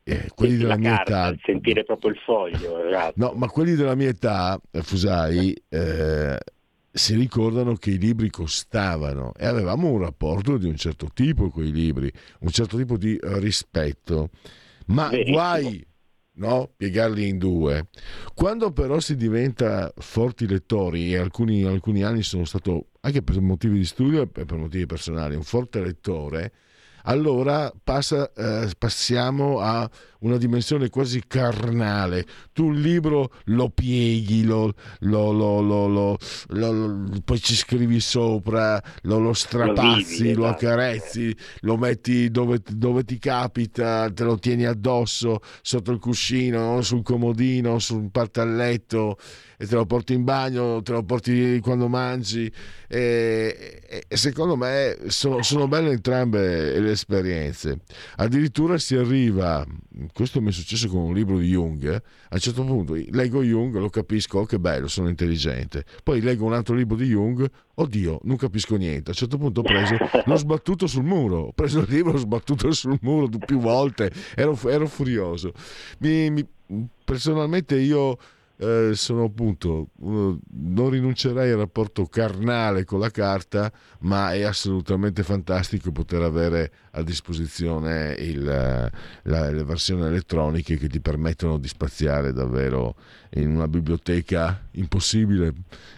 Eh, quelli della mia carta, età sentire proprio il foglio <laughs> esatto. no ma quelli della mia età eh, Fusai eh, si ricordano che i libri costavano e avevamo un rapporto di un certo tipo con i libri un certo tipo di rispetto ma Verissimo. guai no? piegarli in due. Quando però si diventa forti lettori, e alcuni, alcuni anni sono stato, anche per motivi di studio e per motivi personali, un forte lettore, allora passa, eh, passiamo a una dimensione quasi carnale. Tu il libro lo pieghi, lo, lo, lo, poi ci scrivi sopra, lo, strapazzi, lo, esatto. accarezzi, lo metti dove, dove, ti capita, te lo tieni addosso, sotto il cuscino, sul comodino, sul partalletto e te lo porti in bagno, te lo porti quando mangi. E, e secondo me sono, sono, belle entrambe le esperienze. Addirittura si arriva, questo mi è successo con un libro di Jung, eh, a un certo punto leggo Jung, lo capisco, oh, che bello, sono intelligente. Poi leggo un altro libro di Jung, oddio, non capisco niente. A un certo punto ho preso, <laughs> l'ho sbattuto sul muro, ho preso il libro, l'ho sbattuto sul muro più volte, ero, ero furioso. Mi, mi, personalmente io eh, sono appunto non rinuncerei al rapporto carnale con la carta ma è assolutamente fantastico poter avere a disposizione il, la, le versioni elettroniche che ti permettono di spaziare davvero in una biblioteca impossibile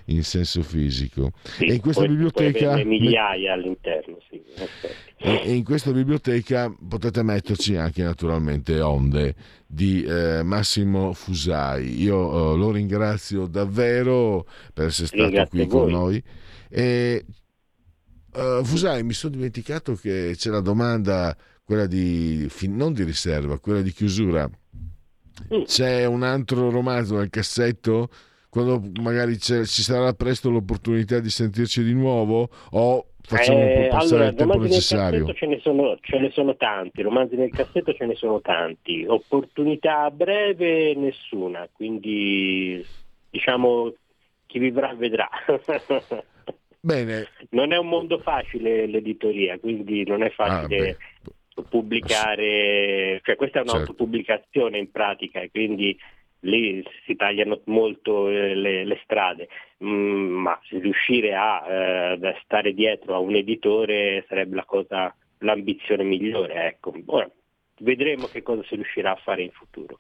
in senso fisico sì, e in questa biblioteca migliaia all'interno sì, e in questa biblioteca potete metterci anche naturalmente onde di eh, Massimo Fusai. Io eh, lo ringrazio davvero per essere stato Ringrazio qui con noi. E, uh, Fusai, mi sono dimenticato che c'è la domanda, quella di non di riserva, quella di chiusura. C'è un altro romanzo nel cassetto quando magari ci sarà presto l'opportunità di sentirci di nuovo o facciamo eh, un po' passare allora, il tempo necessario? Ce ne, sono, ce ne sono tanti, romanzi nel cassetto ce ne sono tanti, opportunità a breve nessuna, quindi diciamo chi vivrà vedrà. <laughs> Bene. Non è un mondo facile l'editoria, quindi non è facile ah, pubblicare, cioè questa è Certo. un'autopubblicazione in pratica e quindi lì si tagliano molto eh, le, le strade, mm, ma riuscire a eh, stare dietro a un editore sarebbe la cosa, l'ambizione migliore. Ecco. Ora, vedremo che cosa si riuscirà a fare in futuro.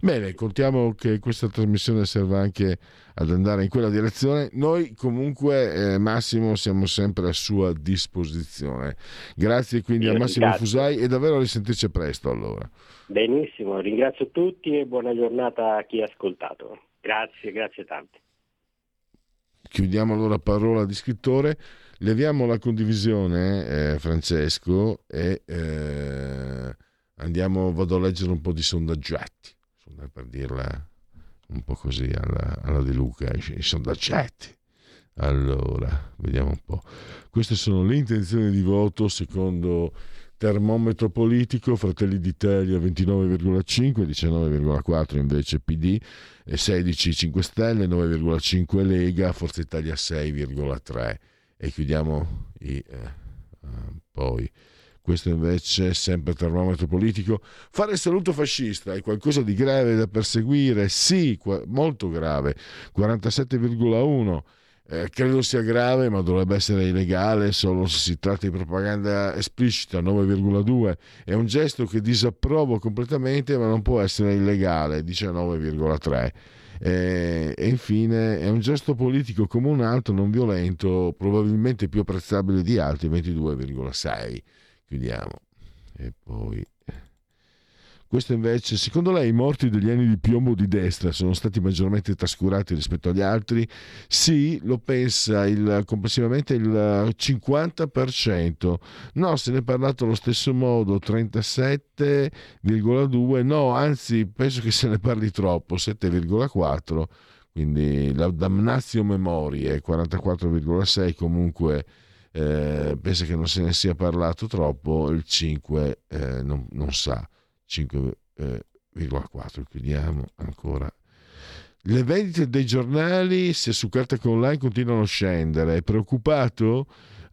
Bene, contiamo che questa trasmissione serva anche ad andare in quella direzione. Noi comunque, eh, Massimo, siamo sempre a sua disposizione. Grazie quindi Io a Massimo ringrazio. Fusai e davvero a risentirci presto allora. Benissimo, ringrazio tutti e buona giornata a chi ha ascoltato. Grazie, grazie tante. Chiudiamo allora parola di scrittore. Leviamo la condivisione, eh, Francesco, e eh, andiamo, vado a leggere un po' di sondaggetti, per dirla un po' così alla, alla De Luca, i sondaggetti. Allora, vediamo un po'. Queste sono le intenzioni di voto secondo termometro politico, Fratelli d'Italia 29,5, 19,4 invece PD, 16 5 Stelle, 9,5 Lega, Forza Italia 6,3. E chiudiamo i, eh, poi. Questo invece sempre termometro politico. Fare il saluto fascista è qualcosa di grave da perseguire? Sì, molto grave. 47,1. Eh, credo sia grave, ma dovrebbe essere illegale solo se si tratta di propaganda esplicita, 9,2. È un gesto che disapprovo completamente, ma non può essere illegale, 19,3. Eh, e infine è un gesto politico come un altro, non violento, probabilmente più apprezzabile di altri, 22,6. Chiudiamo. E poi questo invece, secondo lei i morti degli anni di piombo di destra sono stati maggiormente trascurati rispetto agli altri? Sì, lo pensa il, complessivamente il 50%. No, se ne è parlato allo stesso modo, 37,2%. No, anzi, penso che se ne parli troppo, 7,4%. Quindi la damnatio memorie, 44,6% comunque. Eh, pensa che non se ne sia parlato troppo, il 5 eh, non, non sa. 5,4 chiudiamo ancora le vendite dei giornali sia su carta online continuano a scendere è preoccupato?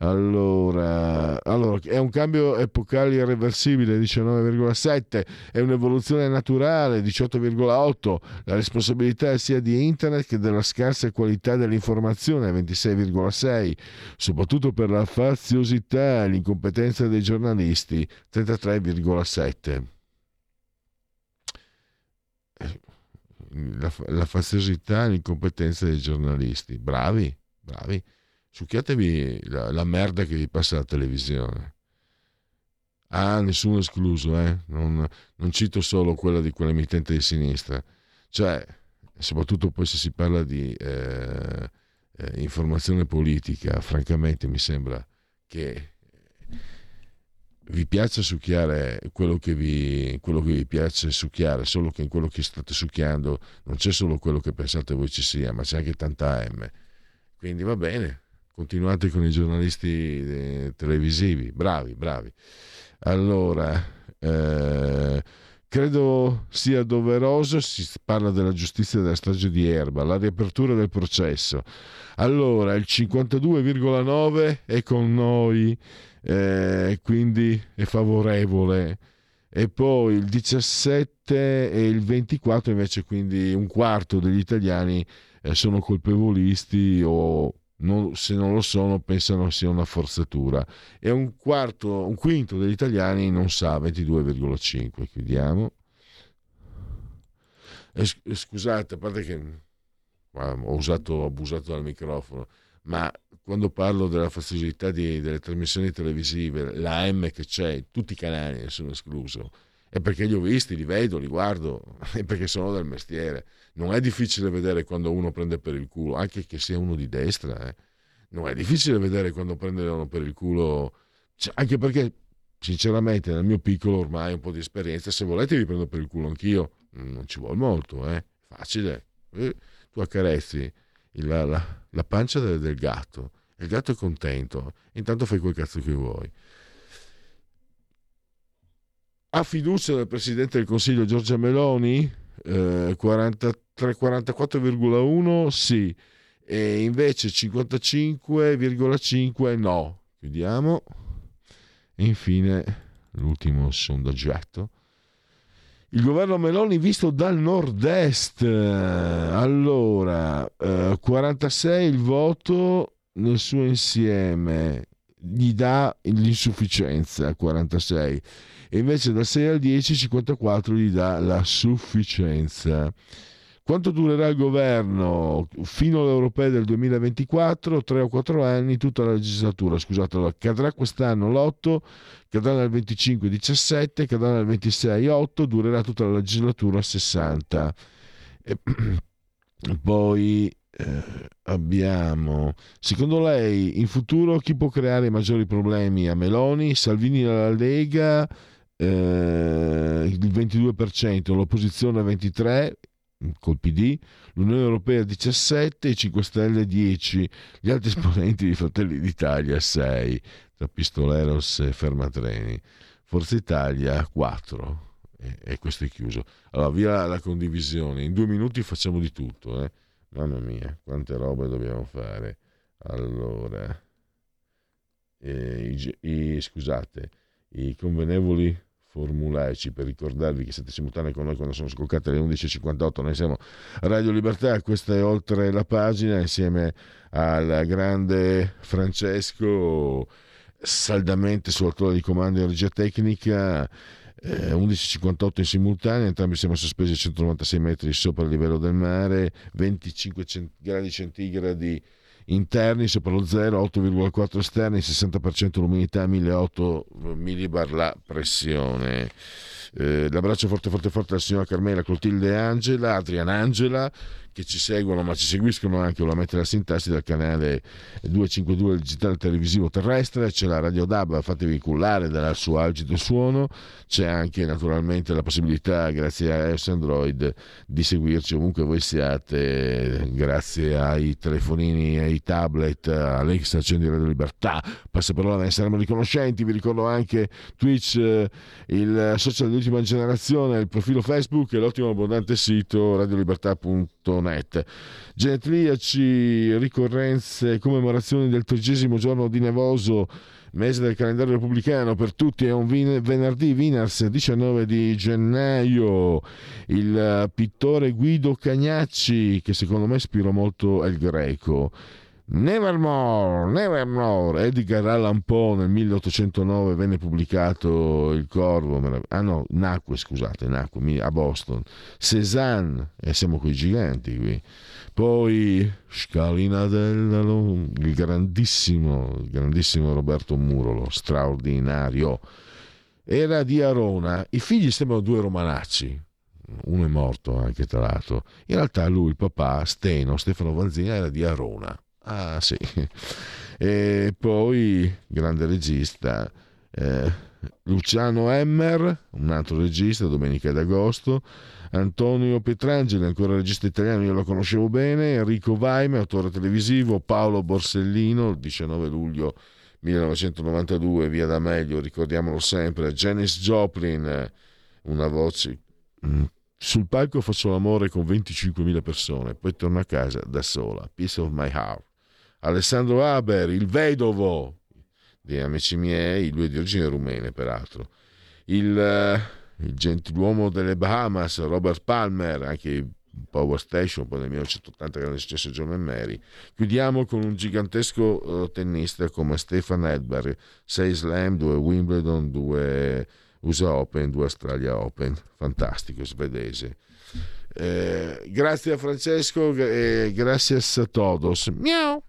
Allora, allora, è un cambio epocale irreversibile 19,7 è un'evoluzione naturale 18,8 la responsabilità sia di internet che della scarsa qualità dell'informazione 26,6 soprattutto per la faziosità e l'incompetenza dei giornalisti 33,7 la, la faziosità e l'incompetenza dei giornalisti. Bravi, bravi. Succhiatevi la, la, merda che vi passa la televisione. Ah, nessuno escluso, eh? non, non cito solo quella di quell'emittente di sinistra. Cioè, soprattutto poi se si parla di eh, eh, informazione politica, francamente mi sembra che vi piace succhiare quello che, vi, quello che vi piace succhiare, solo che in quello che state succhiando non c'è solo quello che pensate voi ci sia, ma c'è anche tanta M. Quindi va bene, continuate con i giornalisti eh, televisivi, bravi, bravi. Allora, eh, credo sia doveroso, si parla della giustizia della strage di Erba, la riapertura del processo. Allora, il 52,9 è con noi eh, quindi è favorevole e poi il 17 e il 24 invece quindi un quarto degli italiani eh, sono colpevolisti o non, se non lo sono pensano sia una forzatura. E un quarto un quinto degli italiani non sa 22,5 chiudiamo. E, scusate a parte che ho usato ho abusato dal microfono ma quando parlo della fastidiosità di, delle trasmissioni televisive, la M che c'è, tutti i canali, nessuno escluso, è perché li ho visti, li vedo, li guardo, <laughs> è perché sono del mestiere. Non è difficile vedere quando uno prende per il culo, anche che sia uno di destra, eh. non è difficile vedere quando prendono per il culo, cioè, anche perché sinceramente nel mio piccolo ormai un po' di esperienza, se volete vi prendo per il culo anch'io, non ci vuole molto, eh? facile. Eh, tu accarezzi la, la, la pancia del, del, gatto, il gatto è contento, intanto fai quel cazzo che vuoi. Ha fiducia del Presidente del Consiglio Giorgia Meloni? Eh, 44,1 sì, e invece 55,5 no. Chiudiamo. E infine l'ultimo sondaggetto. Il governo Meloni visto dal nord-est. Allora, eh, 46 il voto nel suo insieme gli dà l'insufficienza 46 e invece dal 6 al 10 54 gli dà la sufficienza. Quanto durerà il governo fino alle europee del 2024? Tre o quattro anni, tutta la legislatura. Scusate, cadrà quest'anno l'8, cadrà nel 25 17, cadrà nel 26 8, durerà tutta la legislatura 60. E <clears throat> poi eh, abbiamo, secondo lei, in futuro chi può creare maggiori problemi a Meloni? Salvini alla Lega, eh, il 22%, l'opposizione 23%, col PD, l'Unione Europea 17, i 5 Stelle 10, gli altri <laughs> esponenti di Fratelli d'Italia 6, tra Pistoleros e Fermatreni, Forza Italia 4 e, e questo è chiuso. Allora, via la condivisione, in due minuti facciamo di tutto, eh? mamma mia, quante robe dobbiamo fare. Allora, eh, i, i, scusate, i convenevoli formulaici per ricordarvi che siete simultanei con noi quando sono scoccate le 11.58 noi siamo Radio Libertà questa è oltre la pagina insieme al grande Francesco saldamente sull'attore di comando in regia tecnica eh, 11.58 in simultanea entrambi siamo sospesi a 196 metri sopra il livello del mare 25 gradi centigradi interni sopra lo 0, 8,4 esterni, 60% l'umidità, 1008 millibar la pressione. Eh, l'abbraccio forte forte forte alla signora Carmela Clotilde Angela, Adrian Angela, che ci seguono ma ci seguiscono anche la mettere la sintassi dal canale 252 digitale televisivo terrestre, c'è la Radio DAB, fatevi cullare dal suo algido suono, c'è anche naturalmente la possibilità grazie a iOS Android di seguirci ovunque voi siate, grazie ai telefonini, ai tablet, Alexa accendi Radio Libertà, passaparola ne saremo riconoscenti, vi ricordo anche Twitch, il social di ultima generazione, il profilo Facebook e l'ottimo abbondante sito radiolibertà.net net. Genetriaci, ricorrenze, commemorazioni del trigesimo giorno di Nevoso, mese del calendario repubblicano. Per tutti è un venerdì Vinars 19 di gennaio. Il pittore Guido Cagnacci che secondo me ispira molto al greco Nevermore, Nevermore, Edgar Allan Poe nel 1809 venne pubblicato Il Corvo, ah no, nacque scusate, nacque a Boston, Cézanne, e siamo quei giganti qui, poi Scalinadella, il grandissimo, il grandissimo Roberto Murolo, straordinario, era di Arona, i figli sembrano due romanacci, uno è morto anche tra l'altro, in realtà lui, il papà, Steno, Stefano Vanzini, era di Arona Ah sì. E poi, grande regista, eh, Luciano Emmer, un altro regista, Domenica d'Agosto, Antonio Petrangeli, ancora regista italiano, io lo conoscevo bene, Enrico Vaime, autore televisivo, Paolo Borsellino, il 19 luglio 1992, via D'Amelio, ricordiamolo sempre, Janis Joplin, una voce... Mm, sul palco faccio l'amore con 25.000 persone, poi torno a casa da sola, Peace of my heart. Alessandro Haber, il vedovo di amici miei, lui è di origine rumene peraltro, il, uh, il gentiluomo delle Bahamas, Robert Palmer, anche Power Station, poi nel 1980 grande successo John and Mary. Chiudiamo con un gigantesco uh, tennista come Stefan Edberg, 6 slam, 2 Wimbledon, 2 USA Open, 2 Australia Open, fantastico, svedese. Eh, grazie a Francesco e grazie a todos. Miau.